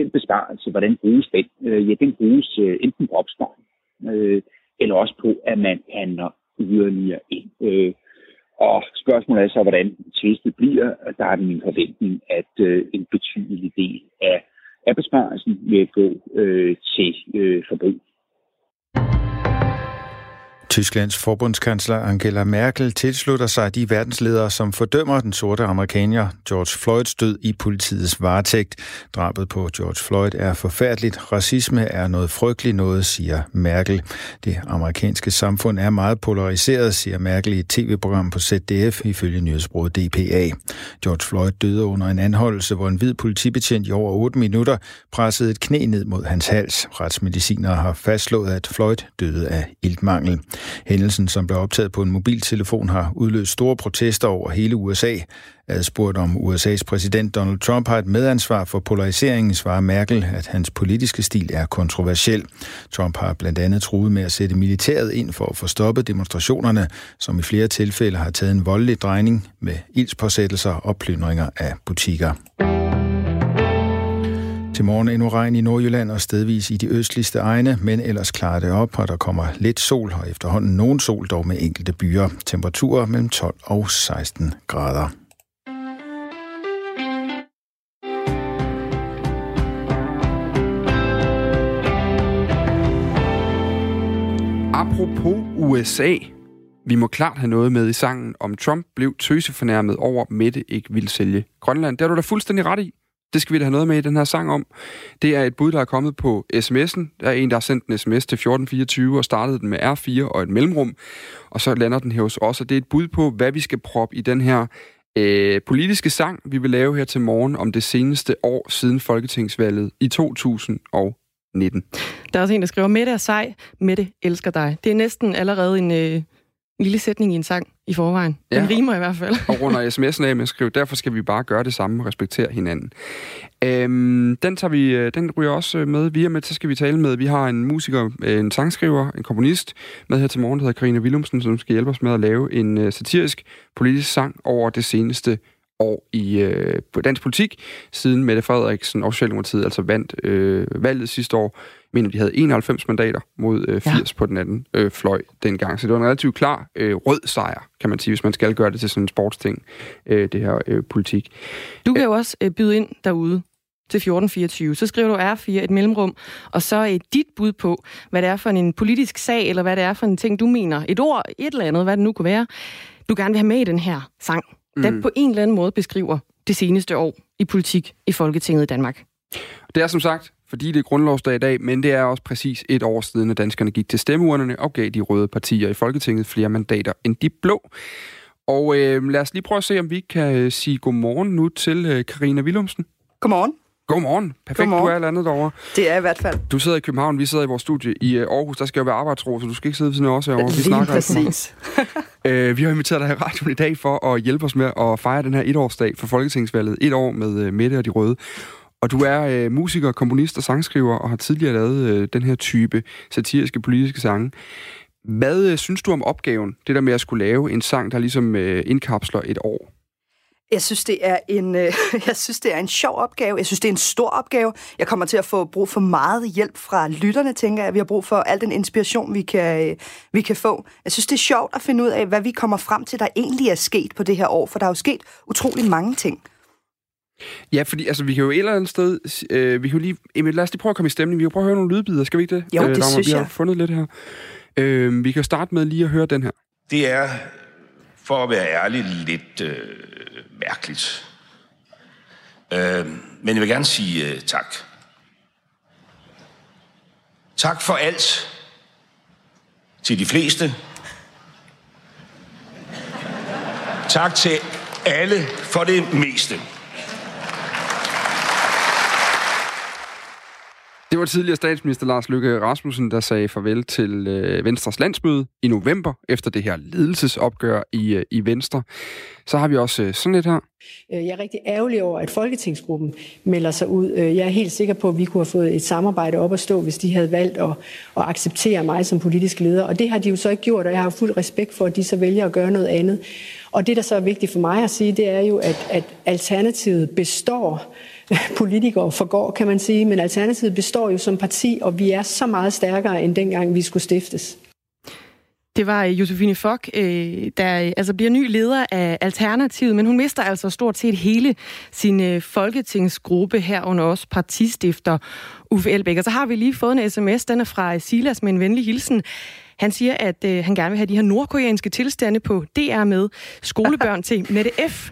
Den besparelse, hvordan bruges den? Øh, ja, den bruges øh, enten på opsparing, øh, eller også på, at man handler yderligere ind. Og spørgsmålet er så, hvordan tvistet bliver. Der er det min forventning, at øh, en betydelig del af, af besparelsen vil gå øh, til øh, forbrug. Tysklands forbundskansler Angela Merkel tilslutter sig de verdensledere, som fordømmer den sorte amerikaner George Floyds død i politiets varetægt. Drabet på George Floyd er forfærdeligt. Racisme er noget frygteligt noget, siger Merkel. Det amerikanske samfund er meget polariseret, siger Merkel i et tv-program på ZDF ifølge nyhedsbruget DPA. George Floyd døde under en anholdelse, hvor en hvid politibetjent i over 8 minutter pressede et knæ ned mod hans hals. Retsmedicinere har fastslået, at Floyd døde af iltmangel. Hændelsen, som blev optaget på en mobiltelefon, har udløst store protester over hele USA. Adspurgt om USA's præsident Donald Trump har et medansvar for polariseringen, svarer Merkel, at hans politiske stil er kontroversiel. Trump har blandt andet truet med at sætte militæret ind for at få stoppet demonstrationerne, som i flere tilfælde har taget en voldelig drejning med ildspåsættelser og plyndringer af butikker. Til morgen endnu regn i Nordjylland og stedvis i de østligste egne, men ellers klarer det op, og der kommer lidt sol og efterhånden nogen sol, dog med enkelte byer. Temperaturer mellem 12 og 16 grader. Apropos USA, vi må klart have noget med i sangen, om Trump blev tøsefornærmet over, Mette ikke ville sælge Grønland. Det har du da fuldstændig ret i. Det skal vi da have noget med i den her sang om. Det er et bud, der er kommet på sms'en. Der er en, der har sendt en sms til 1424 og startede den med R4 og et mellemrum. Og så lander den her hos os, og det er et bud på, hvad vi skal proppe i den her øh, politiske sang, vi vil lave her til morgen om det seneste år siden Folketingsvalget i 2019. Der er også en, der skriver, Mette er sej, Mette elsker dig. Det er næsten allerede en... Øh lille sætning i en sang i forvejen. Den ja, rimer i hvert fald. og runder sms'en af med at skrive, derfor skal vi bare gøre det samme og respektere hinanden. Øhm, den, tager vi, øh, den ryger også med. Vi er med, så skal vi tale med, vi har en musiker, øh, en sangskriver, en komponist med her til morgen, der hedder Karina Willumsen, som skal hjælpe os med at lave en satirisk politisk sang over det seneste år i øh, dansk politik, siden Mette Frederiksen og Socialdemokratiet altså vandt øh, valget sidste år. Mener, de havde 91 mandater mod øh, 80 ja. på den anden øh, fløj dengang. Så det var en relativt klar øh, rød sejr, kan man sige, hvis man skal gøre det til sådan en sportsting, øh, det her øh, politik. Du kan jo også øh, byde ind derude til 1424. Så skriver du R4 et mellemrum, og så er dit bud på, hvad det er for en politisk sag, eller hvad det er for en ting, du mener. Et ord, et eller andet, hvad det nu kunne være, du gerne vil have med i den her sang der mm. på en eller anden måde beskriver det seneste år i politik i Folketinget i Danmark. Det er som sagt, fordi det er grundlovsdag i dag, men det er også præcis et år siden, at danskerne gik til stemmeurnerne og gav de røde partier i Folketinget flere mandater end de blå. Og øh, lad os lige prøve at se, om vi kan øh, sige godmorgen nu til øh, Karina Willumsen. Godmorgen. Godmorgen. Perfekt, Godmorgen. du er landet derovre. Det er i hvert fald. Du sidder i København, vi sidder i vores studie i øh, Aarhus. Der skal jo være arbejdsro, så du skal ikke sidde ved siden af os herovre. Vi Lige snakker præcis. øh, vi har inviteret dig i radioen i dag for at hjælpe os med at fejre den her etårsdag for Folketingsvalget. Et år med øh, Mette og de Røde. Og du er øh, musiker, komponist og sangskriver, og har tidligere lavet øh, den her type satiriske politiske sange. Hvad øh, synes du om opgaven, det der med at skulle lave en sang, der ligesom øh, indkapsler et år? Jeg synes, det er en, øh, jeg synes, det er en sjov opgave. Jeg synes, det er en stor opgave. Jeg kommer til at få brug for meget hjælp fra lytterne, tænker jeg. Vi har brug for al den inspiration, vi kan, øh, vi kan få. Jeg synes, det er sjovt at finde ud af, hvad vi kommer frem til, der egentlig er sket på det her år. For der er jo sket utrolig mange ting. Ja, fordi altså, vi kan jo et eller andet sted... Øh, vi kan jo lige, Emil, lad os lige prøve at komme i stemning. Vi kan prøve at høre nogle lydbider, skal vi ikke det? Jo, det øh, synes vi jeg. Vi har fundet lidt her. Øh, vi kan starte med lige at høre den her. Det er, for at være ærlig, lidt... Øh mærkeligt. Øh, men jeg vil gerne sige uh, tak. Tak for alt til de fleste. Tak til alle for det meste. Det var tidligere statsminister Lars Løkke Rasmussen, der sagde farvel til øh, Venstres landsmøde i november, efter det her ledelsesopgør i, øh, i Venstre. Så har vi også øh, sådan lidt her. Øh, jeg er rigtig ærgerlig over, at Folketingsgruppen melder sig ud. Øh, jeg er helt sikker på, at vi kunne have fået et samarbejde op at stå, hvis de havde valgt at, at acceptere mig som politisk leder. Og det har de jo så ikke gjort, og jeg har fuld respekt for, at de så vælger at gøre noget andet. Og det, der så er vigtigt for mig at sige, det er jo, at, at alternativet består politikere forgår, kan man sige, men Alternativet består jo som parti, og vi er så meget stærkere, end dengang vi skulle stiftes. Det var øh, Josefine Fock, øh, der øh, altså bliver ny leder af Alternativet, men hun mister altså stort set hele sin folketingsgruppe herunder også partistifter Uffe Elbæk. Og så har vi lige fået en sms, den er fra Silas med en venlig hilsen. Han siger, at øh, han gerne vil have de her nordkoreanske tilstande på DR med skolebørn til Mette F.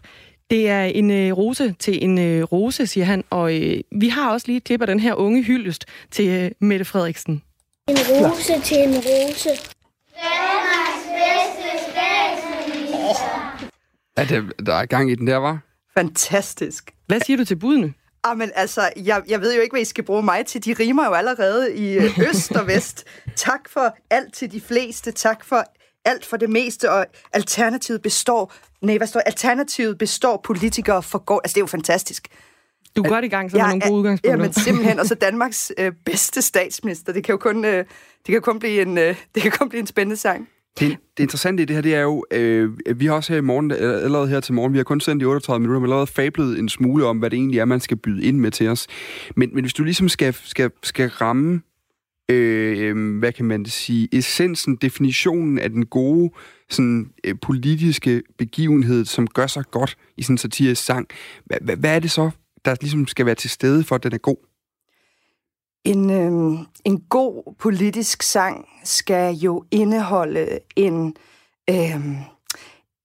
Det er en øh, rose til en øh, rose, siger han. Og øh, vi har også lige et klip af den her unge hyldest til øh, Mette Frederiksen. En rose Nå. til en rose. Danmarks bedste statsminister. Ja, det, der er gang i den der, var. Fantastisk. Hvad siger du til budene? Ah, men altså, jeg, jeg ved jo ikke, hvad I skal bruge mig til. De rimer jo allerede i øh, øst og vest. tak for alt til de fleste. Tak for alt for det meste, og alternativet består, nej, hvad står alternativet består politikere for går. Altså, det er jo fantastisk. Du er godt i gang, så ja, nogle gode udgangspunkter. Jamen simpelthen, og så Danmarks øh, bedste statsminister. Det kan jo kun, øh, det kan kun blive en, øh, det kan kun blive en spændende sang. Det, det interessante i det her, det er jo, øh, vi har også her i morgen, allerede her til morgen, vi har kun sendt i 38 minutter, men allerede fablet en smule om, hvad det egentlig er, man skal byde ind med til os. Men, men hvis du ligesom skal, skal, skal ramme øh, hvad kan man sige, essensen, definitionen af den gode sådan, øh, politiske begivenhed, som gør sig godt i sådan en satirisk sang. Hvad, hvad, hvad er det så, der ligesom skal være til stede for, at den er god? En, øh, en god politisk sang skal jo indeholde en, øh,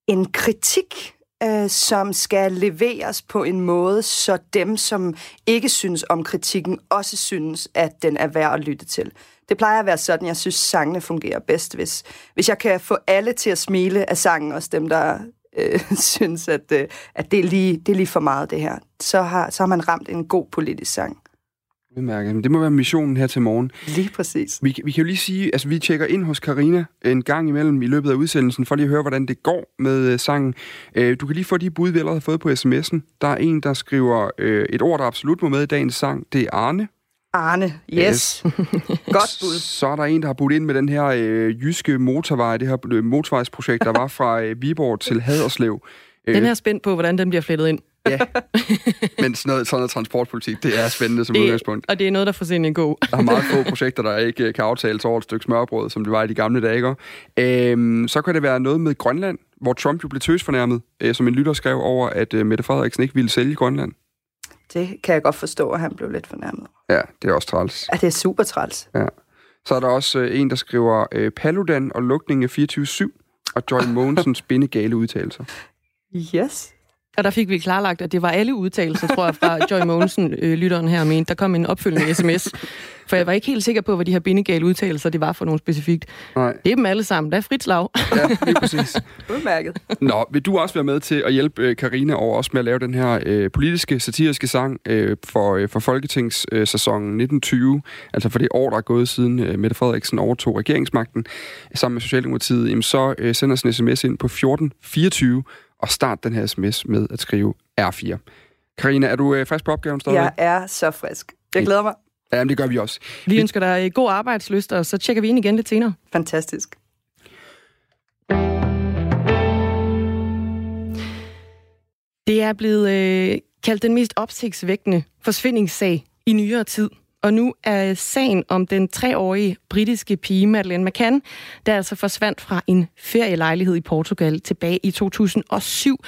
en kritik øh, som skal leveres på en måde, så dem, som ikke synes om kritikken, også synes, at den er værd at lytte til. Det plejer at være sådan, jeg synes, sangene fungerer bedst, hvis, hvis jeg kan få alle til at smile af sangen, også dem, der øh, synes, at, øh, at det, er lige, det er lige for meget, det her. Så har, så har man ramt en god politisk sang. Udmærket. Det må være missionen her til morgen. Lige præcis. Vi, vi kan jo lige sige, altså vi tjekker ind hos Karina en gang imellem i løbet af udsendelsen, for lige at høre, hvordan det går med uh, sangen. Uh, du kan lige få de bud, vi allerede har fået på sms'en. Der er en, der skriver uh, et ord, der absolut må med i dagens sang. Det er Arne. Arne, yes. yes. Godt bud. Så er der en, der har budt ind med den her uh, jyske motorvej, det her motorvejsprojekt, der var fra uh, Viborg til Haderslev. Den er spændt på, hvordan den bliver flettet ind. Ja, men sådan noget, sådan noget transportpolitik, det er spændende som det, udgangspunkt. Og det er noget, der får sin en god. der er meget få projekter, der ikke øh, kan aftales over et stykke smørbrød, som det var i de gamle dage. Øhm, så kan det være noget med Grønland, hvor Trump jo blev tøsfornærmet, øh, som en lytter skrev over, at øh, Mette Frederiksen ikke ville sælge Grønland. Det kan jeg godt forstå, at han blev lidt fornærmet. Ja, det er også træls. Ja, det er super træls. Ja. Så er der også øh, en, der skriver øh, Paludan og lukning af 24-7, og Joy Mogensens bindegale udtalelser. Yes. Og der fik vi klarlagt, at det var alle udtalelser, tror jeg, fra Joy Mogensen, øh, lytteren her, mente. Der kom en opfølgende sms. For jeg var ikke helt sikker på, hvad de her bindegale udtalelser, det var for nogen specifikt. Nej. Det er dem alle sammen. Der er frit slag. Ja, lige præcis. Udmærket. Nå, vil du også være med til at hjælpe øh, Karina over også med at lave den her øh, politiske, satiriske sang øh, for, øh, for Folketingssæsonen øh, 1920, altså for det år, der er gået siden øh, Mette Frederiksen overtog regeringsmagten sammen med Socialdemokratiet, jamen så øh, sender os en sms ind på 1424, og start den her sms med at skrive R4. Karina, er du øh, frisk på opgaven stadig? Jeg er så frisk. Jeg glæder mig. Ja, det gør vi også. Vi ønsker dig øh, god arbejdsløst, og så tjekker vi ind igen lidt senere. Fantastisk. Det er blevet øh, kaldt den mest opsigtsvækkende forsvindingssag i nyere tid. Og nu er sagen om den treårige britiske pige Madeleine McCann, der altså forsvandt fra en ferielejlighed i Portugal tilbage i 2007,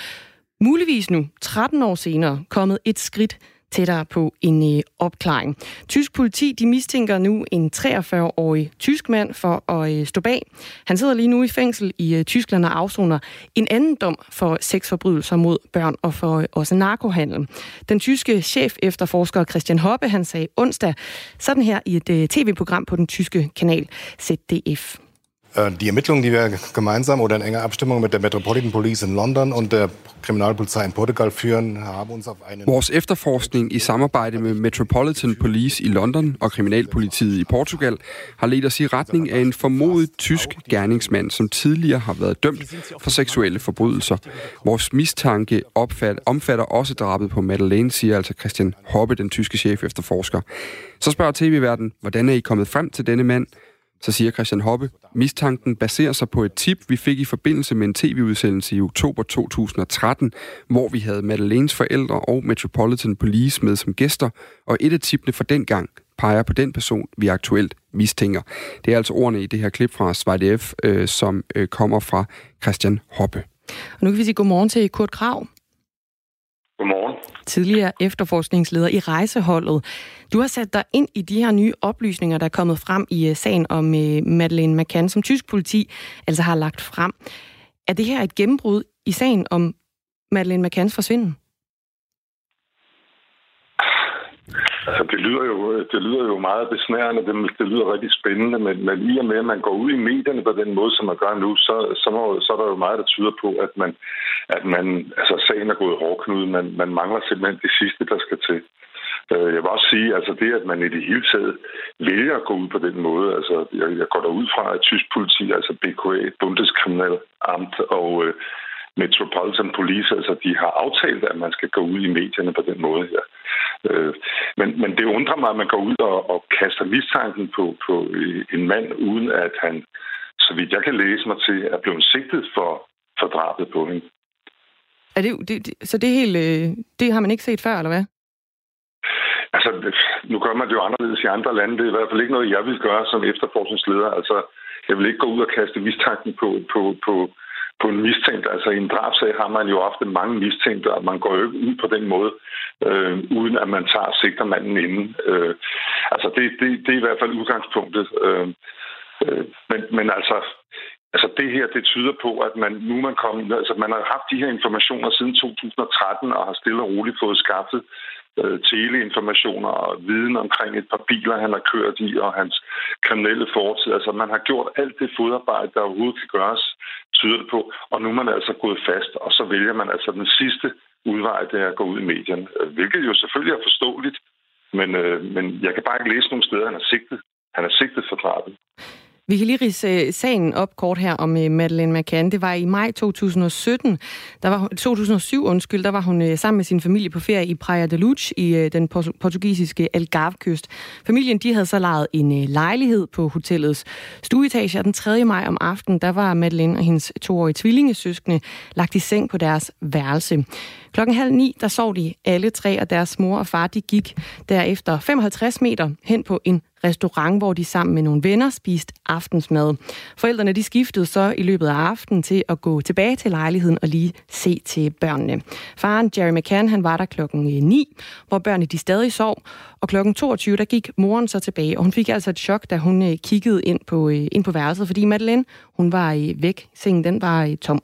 muligvis nu, 13 år senere, kommet et skridt tættere på en øh, opklaring. Tysk politi de mistænker nu en 43-årig tysk mand for at øh, stå bag. Han sidder lige nu i fængsel i øh, Tyskland og afsoner en anden dom for sexforbrydelser mod børn og for øh, også narkohandel. Den tyske chef efterforsker Christian Hoppe, han sagde onsdag sådan her i et øh, tv-program på den tyske kanal ZDF. Äh, die Ermittlungen, die wir gemeinsam oder in enger Abstimmung mit der Metropolitan Police in London und der Kriminalpolizei in Portugal führen, haben uns auf einen... Vores efterforskning i samarbejde med Metropolitan Police i London og Kriminalpolitiet i Portugal har ledt os i retning af en formodet tysk gerningsmand, som tidligere har været dømt for seksuelle forbrydelser. Vores mistanke opfat, omfatter også drabet på Madeleine, siger altså Christian Hoppe, den tyske chef efterforsker. Så spørger TV-verden, hvordan er I kommet frem til denne mand? Så siger Christian Hoppe, mistanken baserer sig på et tip, vi fik i forbindelse med en tv-udsendelse i oktober 2013, hvor vi havde Madeleines forældre og Metropolitan Police med som gæster, og et af tipene fra den gang peger på den person, vi aktuelt mistænker. Det er altså ordene i det her klip fra SVDF, øh, som øh, kommer fra Christian Hoppe. Og nu kan vi sige godmorgen til Kurt Krav. Godmorgen. Tidligere efterforskningsleder i rejseholdet. Du har sat dig ind i de her nye oplysninger, der er kommet frem i øh, sagen om øh, Madeleine McCann, som tysk politi altså har lagt frem. Er det her et gennembrud i sagen om Madeleine McCanns forsvinden? Altså, det lyder jo, øh, det lyder jo meget besnærende, det, det lyder rigtig spændende, men, men i og med, at man går ud i medierne på den måde, som man gør nu, så, så, må, så er der jo meget, der tyder på, at man, at man altså sagen er gået hårdknude, man, man mangler simpelthen det sidste, der skal til. Øh, jeg vil også sige, altså det, at man i det hele taget vælger at gå ud på den måde, altså jeg, jeg går derud fra, at tysk politi, altså BKA, Bundeskriminalamt og øh, Metropolitan Police, altså de har aftalt, at man skal gå ud i medierne på den måde her. Øh, men, men det undrer mig, at man går ud og, og kaster mistanken på, på en mand, uden at han, så vidt jeg kan læse mig til, er blevet sigtet for, for drabet på hende. Er det, det, det, så det, helt, øh, det har man ikke set før, eller hvad? Altså, nu gør man det jo anderledes i andre lande. Det er i hvert fald ikke noget, jeg vil gøre som efterforskningsleder. Altså, jeg vil ikke gå ud og kaste mistanken på, på, på, på en mistænkt. Altså i en drabsag har man jo ofte mange mistænkte, og man går jo ikke ud på den måde, øh, uden at man tager sigtermanden inden. Øh, altså det, det, det er i hvert fald udgangspunktet. Øh, øh, men, men altså, altså det her, det tyder på, at man nu man kom, altså man har haft de her informationer siden 2013 og har stille og roligt fået skaffet øh, teleinformationer og viden omkring et par biler, han har kørt i, og hans kriminelle fortid. Altså, man har gjort alt det fodarbejde, der overhovedet kan gøres, tyder det på, og nu er man altså gået fast, og så vælger man altså den sidste udvej, det er at gå ud i medierne, øh, hvilket jo selvfølgelig er forståeligt, Men, øh, men jeg kan bare ikke læse nogen steder, han er sigtet. Han er sigtet for drabet. Vi kan lige rise øh, sagen op kort her om øh, Madeleine McCann. Det var i maj 2017, der var 2007, undskyld, der var hun øh, sammen med sin familie på ferie i Praia de Luz i den portugisiske Algarve-kyst. Familien de havde så lejet en lejlighed på hotellets stueetage, og den 3. maj om aftenen, der var Madeleine og hendes toårige tvillingesøskende lagt i seng på deres værelse. Klokken halv ni, der sov de alle tre, og deres mor og far, de gik derefter 55 meter hen på en restaurant, hvor de sammen med nogle venner spiste aftensmad. Forældrene de skiftede så i løbet af aftenen til at gå tilbage til lejligheden og lige se til børnene. Faren Jerry McCann han var der klokken øh, 9, hvor børnene de stadig sov, og klokken 22 der gik moren så tilbage, og hun fik altså et chok, da hun øh, kiggede ind på, øh, ind på værelset, fordi Madeleine hun var væk. Sengen den var tom.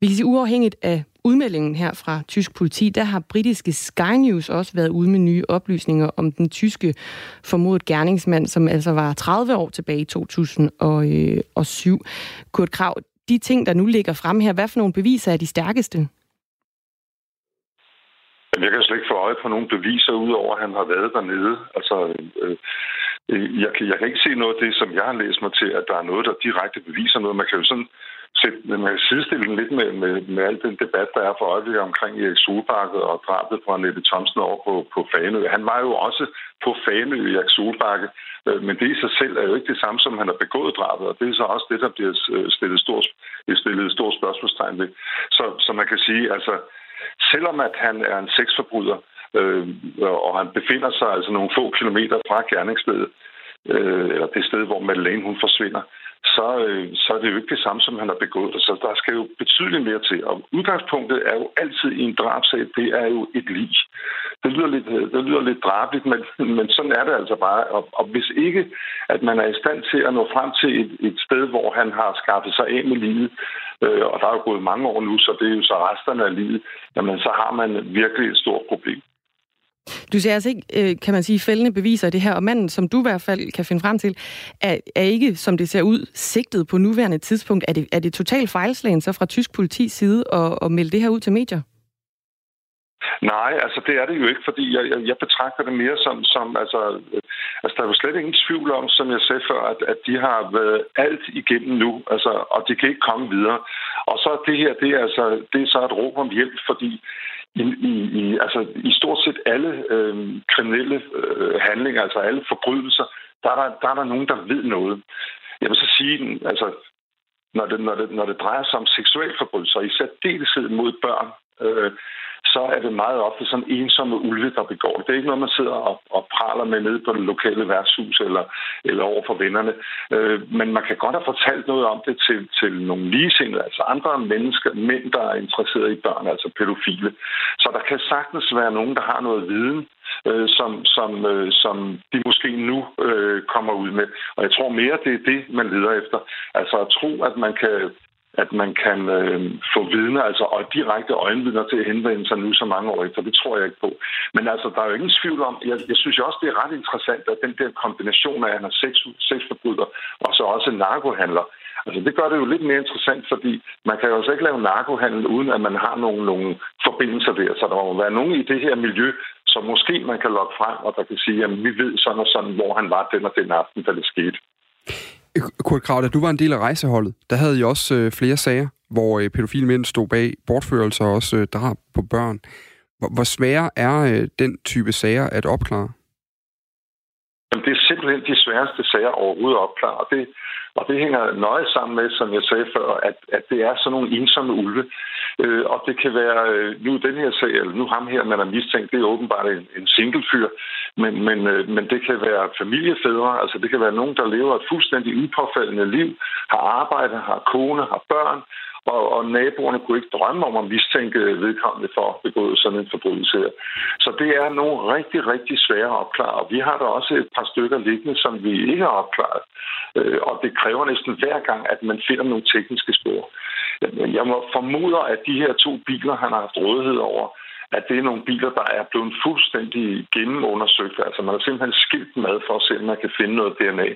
Vi kan sige uafhængigt af udmeldingen her fra tysk politi, der har britiske Sky News også været ude med nye oplysninger om den tyske formodet gerningsmand, som altså var 30 år tilbage i 2007. Øh, Kurt Krav, de ting, der nu ligger frem her, hvad for nogle beviser er de stærkeste? Jeg kan slet ikke få øje på nogle beviser, udover at han har været dernede. Altså, øh, øh jeg, jeg kan ikke se noget af det, som jeg har læst mig til, at der er noget, der direkte beviser noget. Man kan jo sådan man kan sidestille den lidt med, med, med al den debat, der er for øjeblikket omkring Erik Solbakke og drabet fra Annette Thomsen over på, på Fanø. Han var jo også på Fanø, Erik Solbakke, øh, men det i sig selv er jo ikke det samme, som han har begået drabet, og det er så også det, der bliver øh, stillet stort, stillet stort spørgsmålstegn ved. Så, så man kan sige, altså, selvom at han er en sexforbryder, øh, og han befinder sig altså nogle få kilometer fra gerningsstedet, øh, eller det sted, hvor Madeleine hun forsvinder, så, øh, så er det jo ikke det samme, som han har begået. Så der skal jo betydeligt mere til. Og udgangspunktet er jo altid i en drabsag, det er jo et lig. Det lyder lidt, øh, det lyder lidt drabligt, men, men sådan er det altså bare. Og, og hvis ikke, at man er i stand til at nå frem til et, et sted, hvor han har skaffet sig af med livet, øh, og der er jo gået mange år nu, så det er jo så resterne af livet, jamen så har man virkelig et stort problem. Du ser altså ikke, øh, kan man sige, fældende beviser af det her, og manden, som du i hvert fald kan finde frem til, er, er ikke, som det ser ud, sigtet på nuværende tidspunkt. Er det, er det totalt fejlslagen så fra tysk politis side at, at melde det her ud til medier? Nej, altså det er det jo ikke, fordi jeg, jeg, jeg betragter det mere som, som altså, øh, altså der er jo slet ingen tvivl om, som jeg sagde før, at, at de har været alt igennem nu, altså, og de kan ikke komme videre. Og så det her, det er, altså, det er så et råb om hjælp, fordi i, i, i, altså, i stort set alle øh, kriminelle øh, handlinger, altså alle forbrydelser, der er der, der er der nogen, der ved noget. Jeg vil så sige, altså, når det, når det, når det drejer sig om seksualforbrydelser, i særdeleshed mod børn, øh, så er det meget ofte sådan ensomme ulve, der begår det. Det er ikke noget, man sidder og, og praler med nede på det lokale værtshus eller, eller over for vennerne. Øh, men man kan godt have fortalt noget om det til, til nogle ligesindede, altså andre mennesker, mænd, der er interesseret i børn, altså pædofile. Så der kan sagtens være nogen, der har noget viden, øh, som, som, øh, som de måske nu øh, kommer ud med. Og jeg tror mere, det er det, man leder efter. Altså at tro, at man kan at man kan øh, få vidner, altså og direkte øjenvidner til at henvende sig nu så mange år efter. Det tror jeg ikke på. Men altså, der er jo ingen tvivl om, jeg, jeg synes også, det er ret interessant, at den der kombination af, at han er sex, sexforbryder og så også narkohandler, Altså, det gør det jo lidt mere interessant, fordi man kan jo altså ikke lave narkohandel, uden at man har nogle, nogle forbindelser der. Så der må være nogen i det her miljø, som måske man kan lokke frem, og der kan sige, at vi ved sådan og sådan, hvor han var den og den aften, da det skete. Kurt Krav, da du var en del af rejseholdet, der havde I også øh, flere sager, hvor øh, pædofile mænd stod bag bortførelser og også øh, drab på børn. Hvor, hvor svære er øh, den type sager at opklare? Jamen, det er simpelthen de sværeste sager overhovedet at opklare, og det, og det hænger nøje sammen med, som jeg sagde før, at, at det er sådan nogle ensomme ulve. Øh, og det kan være, øh, nu den her sag, eller nu ham her, man er mistænkt, det er åbenbart en, en singlefyr, men, men, øh, men det kan være familiefædre, altså det kan være nogen, der lever et fuldstændig upåfaldende liv, har arbejde, har kone, har børn, og, og naboerne kunne ikke drømme om at mistænke vedkommende for at begå sådan en forbrydelse her. Så det er nogle rigtig, rigtig svære at opklare. Og vi har der også et par stykker liggende, som vi ikke har opklaret. Øh, og det kræver næsten hver gang, at man finder nogle tekniske spor. Jeg må formode, at de her to biler, han har haft rådighed over, at det er nogle biler, der er blevet fuldstændig gennemundersøgt. Altså man har simpelthen skilt mad for at se, om man kan finde noget DNA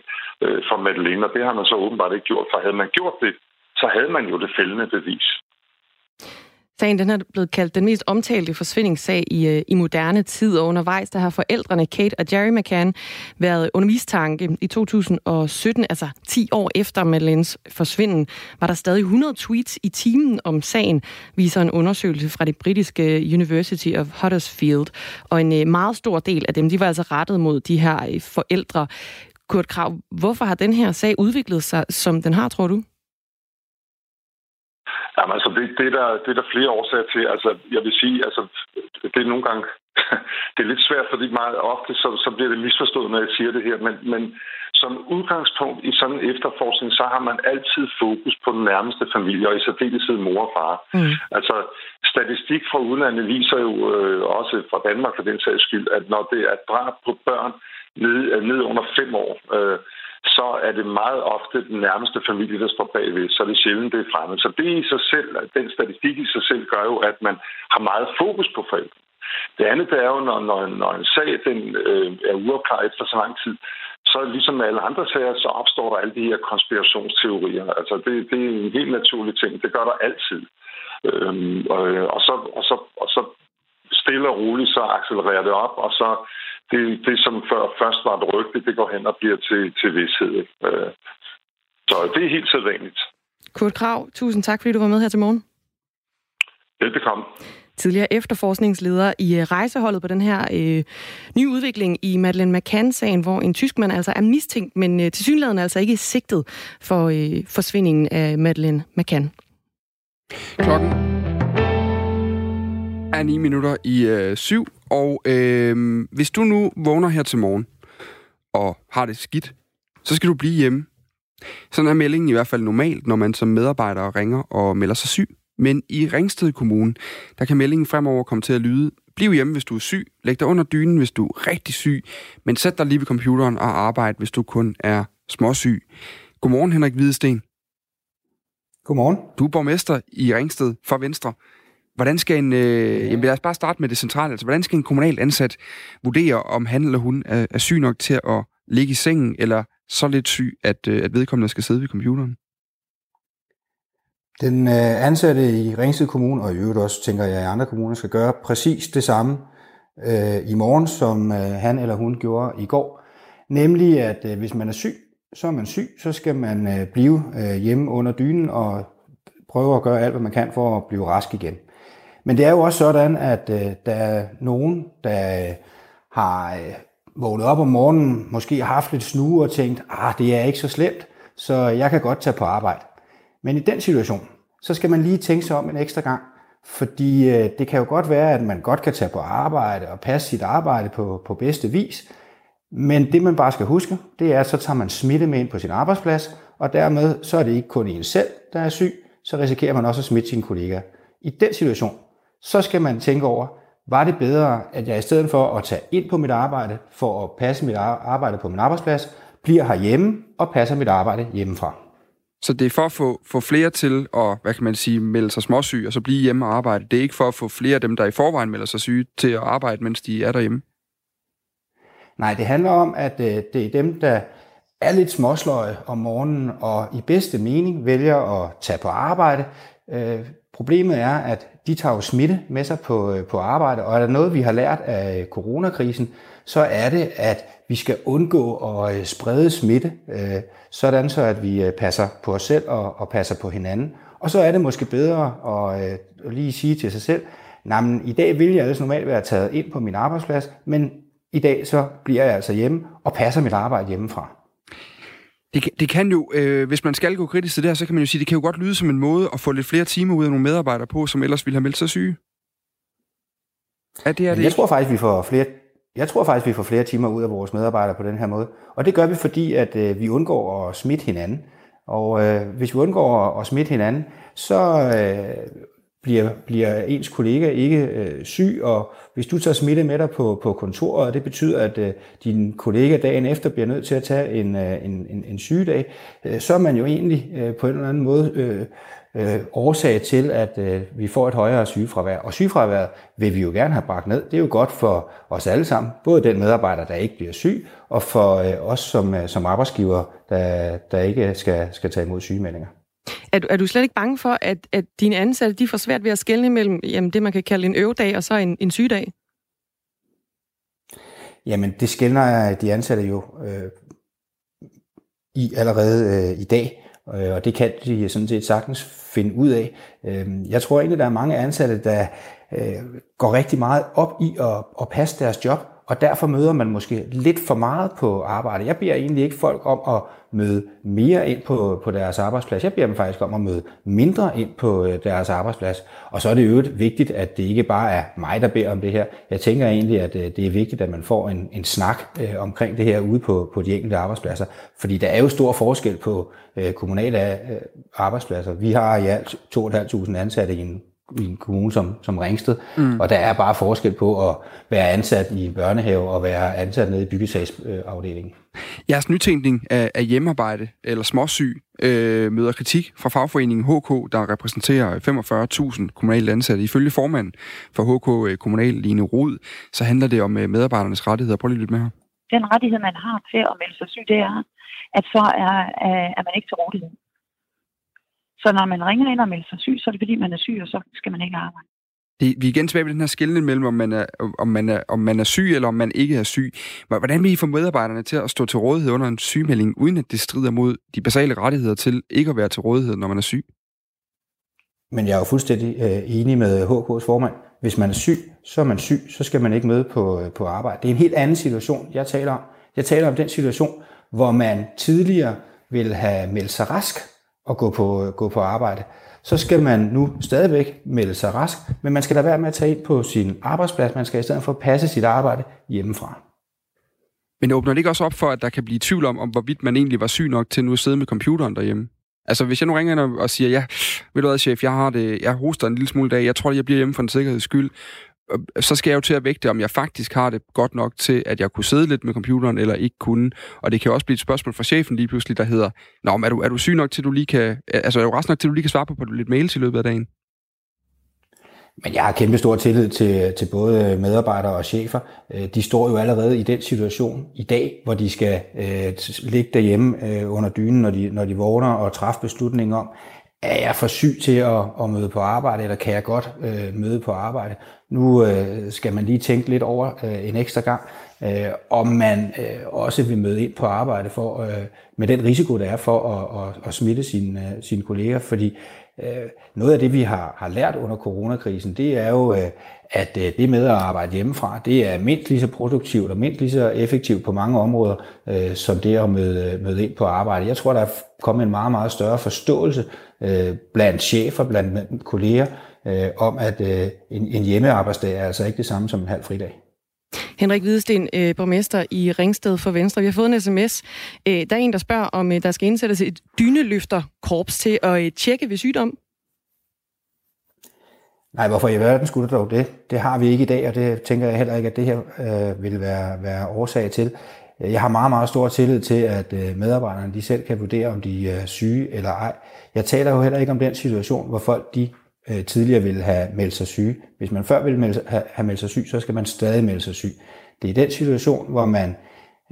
øh, fra Madeleine, og det har man så åbenbart ikke gjort, for havde man gjort det, så havde man jo det fældende bevis. Sagen den er blevet kaldt den mest omtalte forsvindingssag i, øh, i moderne tid, og undervejs der har forældrene Kate og Jerry McCann været under mistanke. I 2017, altså 10 år efter Madeleines forsvinden, var der stadig 100 tweets i timen om sagen, viser en undersøgelse fra det britiske øh, University of Huddersfield. Og en øh, meget stor del af dem, de var altså rettet mod de her forældre. Kurt Krav, hvorfor har den her sag udviklet sig, som den har, tror du? Jamen, altså, det, det, er der, det er der flere årsager til. Altså, jeg vil sige, altså, det er nogle gange, det er lidt svært, fordi meget ofte, så, så bliver det misforstået, når jeg siger det her, men, men som udgangspunkt i sådan en efterforskning, så har man altid fokus på den nærmeste familie, og i særdeleshed mor og far. Mm. Altså, statistik fra udlandet viser jo øh, også fra Danmark for den sags skyld, at når det er drab på børn ned, ned under fem år, øh, så er det meget ofte den nærmeste familie, der står bagved, så er det sjældent, det er fremme. Så det i sig selv, den statistik i sig selv, gør jo, at man har meget fokus på forældre. Det andet det er jo, når, når, når en sag den, øh, er uafklaret efter så lang tid, så ligesom med alle andre sager, så opstår der alle de her konspirationsteorier. Altså det, det er en helt naturlig ting. Det gør der altid. Øhm, og, og, så, og, så, og så stille og roligt, så accelererer det op, og så det, det som før først var et rygte, det går hen og bliver til, til vidshed. Øh, så det er helt sædvanligt. Kurt Krav, tusind tak, fordi du var med her til morgen. Velbekomme. Tidligere efterforskningsleder i øh, rejseholdet på den her øh, nye udvikling i Madeleine McCann-sagen, hvor en tyskmand altså er mistænkt, men øh, tilsyneladende altså ikke sigtet for øh, forsvindingen af Madeleine McCann. Klokken er 9 minutter i øh, syv, og øh, hvis du nu vågner her til morgen og har det skidt, så skal du blive hjemme. Sådan er meldingen i hvert fald normalt, når man som medarbejder ringer og melder sig syg. Men i Ringsted Kommune, der kan meldingen fremover komme til at lyde, bliv hjemme, hvis du er syg, læg dig under dynen, hvis du er rigtig syg, men sæt dig lige ved computeren og arbejde, hvis du kun er småsyg. Godmorgen, Henrik Hvidesten. Godmorgen. Du er borgmester i Ringsted for Venstre. Hvordan skal en, øh, jamen lad os bare starte med det centrale, altså hvordan skal en kommunal ansat vurdere, om han eller hun er, er syg nok til at ligge i sengen, eller så lidt syg, at, øh, at vedkommende skal sidde ved computeren? Den øh, ansatte i Ringsted Kommune, og i øvrigt også, tænker jeg, i andre kommuner, skal gøre præcis det samme øh, i morgen, som øh, han eller hun gjorde i går. Nemlig, at øh, hvis man er syg, så er man syg, så skal man øh, blive øh, hjemme under dynen og prøve at gøre alt, hvad man kan for at blive rask igen. Men det er jo også sådan, at øh, der er nogen, der øh, har øh, vågnet op om morgenen, måske har haft lidt snue og tænkt, ah, det er ikke så slemt, så jeg kan godt tage på arbejde. Men i den situation, så skal man lige tænke sig om en ekstra gang, fordi øh, det kan jo godt være, at man godt kan tage på arbejde og passe sit arbejde på, på bedste vis, men det man bare skal huske, det er, at så tager man smitte med ind på sin arbejdsplads, og dermed så er det ikke kun en selv, der er syg, så risikerer man også at smitte sine kollegaer. I den situation, så skal man tænke over, var det bedre, at jeg i stedet for at tage ind på mit arbejde, for at passe mit arbejde på min arbejdsplads, bliver herhjemme og passer mit arbejde hjemmefra. Så det er for at få, få flere til at, hvad kan man sige, melde sig småsyge og så blive hjemme og arbejde. Det er ikke for at få flere af dem, der i forvejen melder sig syge, til at arbejde, mens de er derhjemme. Nej, det handler om, at øh, det er dem, der er lidt småsløje om morgenen og i bedste mening vælger at tage på arbejde. Øh, problemet er, at de tager jo smitte med sig på, øh, på arbejde, og er der noget, vi har lært af coronakrisen, så er det, at vi skal undgå at øh, sprede smitte, øh, sådan så at vi øh, passer på os selv og, og passer på hinanden. Og så er det måske bedre at, at lige sige til sig selv, nej, men i dag vil jeg ellers normalt være taget ind på min arbejdsplads, men i dag så bliver jeg altså hjemme og passer mit arbejde hjemmefra. Det, det kan jo, øh, hvis man skal gå kritisk til det her, så kan man jo sige, det kan jo godt lyde som en måde at få lidt flere timer ud af nogle medarbejdere på, som ellers ville have meldt sig syge. Er det, er det jeg tror faktisk, vi får flere jeg tror faktisk, vi får flere timer ud af vores medarbejdere på den her måde. Og det gør vi, fordi at øh, vi undgår at smitte hinanden. Og øh, hvis vi undgår at, at smitte hinanden, så øh, bliver, bliver ens kollega ikke øh, syg, og hvis du tager smitte med dig på, på kontoret, og det betyder, at øh, din kollega dagen efter bliver nødt til at tage en, øh, en, en, en sygedag, øh, så er man jo egentlig øh, på en eller anden måde øh, øh, årsag til, at øh, vi får et højere sygefravær. Og sygefraværet vil vi jo gerne have bragt ned. Det er jo godt for os alle sammen, både den medarbejder, der ikke bliver syg, og for øh, os som, øh, som arbejdsgiver, der, der ikke skal, skal tage imod sygemeldinger. Er, er du slet ikke bange for, at, at dine ansatte de får svært ved at skelne mellem jamen, det, man kan kalde en øvedag, og så en, en sygedag? Jamen, det skældner de ansatte jo øh, i allerede øh, i dag, øh, og det kan de sådan set sagtens finde ud af. Øh, jeg tror egentlig, der er mange ansatte, der øh, går rigtig meget op i at, at passe deres job, og derfor møder man måske lidt for meget på arbejde. Jeg beder egentlig ikke folk om at møde mere ind på, på deres arbejdsplads. Jeg beder dem faktisk om at møde mindre ind på øh, deres arbejdsplads. Og så er det jo vigtigt, at det ikke bare er mig, der beder om det her. Jeg tænker egentlig, at øh, det er vigtigt, at man får en, en snak øh, omkring det her ude på, på de enkelte arbejdspladser. Fordi der er jo stor forskel på øh, kommunale øh, arbejdspladser. Vi har i alt 2.500 ansatte i en i en kommune som, som Ringsted, mm. og der er bare forskel på at være ansat i børnehave og være ansat nede i byggesagsafdelingen. Jeres nytænkning af, af hjemmearbejde eller småsyg øh, møder kritik fra fagforeningen HK, der repræsenterer 45.000 kommunale ansatte. Ifølge formanden for HK øh, Kommunal, Line Rod, så handler det om øh, medarbejdernes rettigheder. Prøv lige lidt med her. Den rettighed, man har til at melde sig syg, det er, at så er, er man ikke til rådighed. Så når man ringer ind og melder sig syg, så er det fordi, man er syg, og så skal man ikke arbejde. Det, vi er igen tilbage ved den her skældning mellem, om man, er, om, man er, om man er syg, eller om man ikke er syg. Hvordan vil I få medarbejderne til at stå til rådighed under en sygemelding, uden at det strider mod de basale rettigheder til ikke at være til rådighed, når man er syg? Men jeg er jo fuldstændig øh, enig med HK's formand. Hvis man er syg, så er man syg, så skal man ikke møde på, øh, på arbejde. Det er en helt anden situation, jeg taler om. Jeg taler om den situation, hvor man tidligere ville have meldt sig rask, at gå på, gå på arbejde, så skal man nu stadigvæk melde sig rask, men man skal da være med at tage ind på sin arbejdsplads. Man skal i stedet for passe sit arbejde hjemmefra. Men åbner det ikke også op for, at der kan blive tvivl om, om hvorvidt man egentlig var syg nok til nu at sidde med computeren derhjemme? Altså, hvis jeg nu ringer ind og siger, ja, ved du hvad, chef, jeg har det, jeg hoster en lille smule dag, jeg tror, jeg bliver hjemme for en sikkerheds skyld, Øh, så skal jeg jo til at vægte, om jeg faktisk har det godt nok til, at jeg kunne sidde lidt med computeren, eller ikke kunne. Og det kan også blive et spørgsmål fra chefen lige pludselig, der hedder, Nå, men er du, er du syg nok til, du lige kan, altså er du rask nok til, du lige kan svare på, på lidt mails i løbet af dagen? Men jeg har kæmpe stor tillid til, til både medarbejdere og chefer. Øh, de står jo allerede i den situation i dag, hvor de skal øh, ligge derhjemme øh, under dynen, når de, når de vågner og træffe beslutninger om, er jeg for syg til at, at møde på arbejde, eller kan jeg godt øh, møde på arbejde? Nu øh, skal man lige tænke lidt over øh, en ekstra gang, øh, om man øh, også vil møde ind på arbejde for, øh, med den risiko, der er for at, at, at smitte sine, øh, sine kolleger. Fordi øh, noget af det, vi har, har lært under coronakrisen, det er jo, øh, at øh, det med at arbejde hjemmefra, det er mindst lige så produktivt og mindst lige så effektivt på mange områder, øh, som det at møde, øh, møde ind på arbejde. Jeg tror, der er kommet en meget, meget større forståelse øh, blandt chefer, blandt kolleger, øh, om at øh, en, en hjemmearbejdsdag er altså ikke det samme som en halv fridag. Henrik Hvidesten, øh, borgmester i Ringsted for Venstre. Vi har fået en sms. Øh, der er en, der spørger, om øh, der skal indsættes et dyneløfterkorps til at øh, tjekke ved sygdom. Nej, hvorfor i verden skulle det dog det? Det har vi ikke i dag, og det tænker jeg heller ikke, at det her øh, vil være, være årsag til. Øh, jeg har meget, meget stor tillid til, at øh, medarbejderne de selv kan vurdere, om de øh, er syge eller ej. Jeg taler jo heller ikke om den situation, hvor folk de øh, tidligere ville have meldt sig syge. Hvis man før ville melde, have, have meldt sig syg, så skal man stadig melde sig syg. Det er den situation, hvor man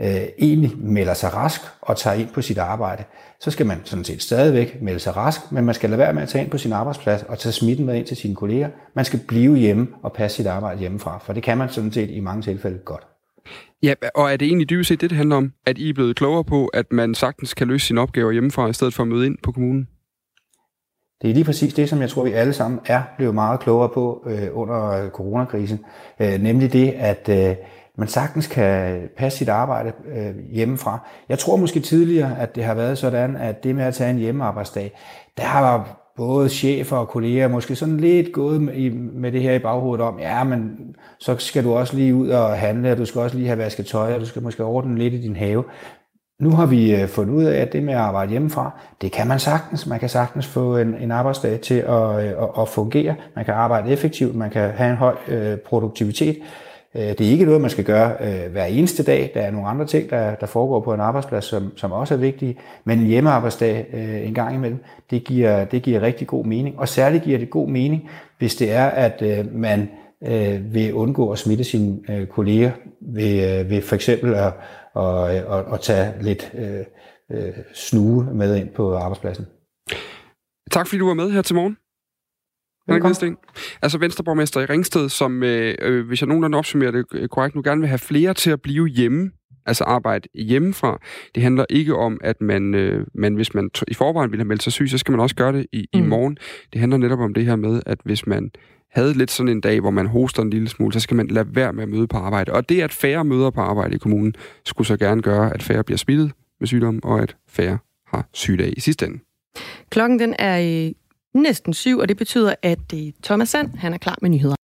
øh, egentlig melder sig rask og tager ind på sit arbejde. Så skal man sådan set stadigvæk melde sig rask, men man skal lade være med at tage ind på sin arbejdsplads og tage smitten med ind til sine kolleger. Man skal blive hjemme og passe sit arbejde hjemmefra, for det kan man sådan set i mange tilfælde godt. Ja, og er det egentlig dybest set det, det handler om? At I er blevet klogere på, at man sagtens kan løse sine opgaver hjemmefra, i stedet for at møde ind på kommunen? Det er lige præcis det, som jeg tror, vi alle sammen er blevet meget klogere på øh, under coronakrisen. Øh, nemlig det, at øh, man sagtens kan passe sit arbejde øh, hjemmefra. Jeg tror måske tidligere, at det har været sådan, at det med at tage en hjemmearbejdsdag, der har både chefer og kolleger måske sådan lidt gået med, med det her i baghovedet om, ja, men så skal du også lige ud og handle, og du skal også lige have vasket tøj, og du skal måske ordne lidt i din have. Nu har vi øh, fundet ud af, at det med at arbejde hjemmefra, det kan man sagtens. Man kan sagtens få en, en arbejdsdag til at, øh, at, at fungere. Man kan arbejde effektivt, man kan have en høj øh, produktivitet. Øh, det er ikke noget, man skal gøre øh, hver eneste dag. Der er nogle andre ting, der, der foregår på en arbejdsplads, som, som også er vigtige. Men en hjemmearbejdsdag øh, en gang imellem, det giver, det giver rigtig god mening. Og særligt giver det god mening, hvis det er, at øh, man øh, vil undgå at smitte sine øh, kolleger ved, øh, ved for eksempel at, at, at, at tage lidt øh, øh, snue med ind på arbejdspladsen. Tak fordi du var med her til morgen. Henrik Vesten. Altså Venstreborgmester i Ringsted, som, øh, øh, hvis jeg nogenlunde opsummerer det øh, korrekt, nu gerne vil have flere til at blive hjemme, altså arbejde hjemmefra. Det handler ikke om, at man, øh, man hvis man i forvejen vil have meldt sig syg, så skal man også gøre det i, mm. i morgen. Det handler netop om det her med, at hvis man havde lidt sådan en dag, hvor man hoster en lille smule, så skal man lade være med at møde på arbejde. Og det, at færre møder på arbejde i kommunen, skulle så gerne gøre, at færre bliver smittet med sygdom, og at færre har sygdag i sidste ende. Klokken den er næsten syv, og det betyder, at øh, Thomas Sand han er klar med nyheder.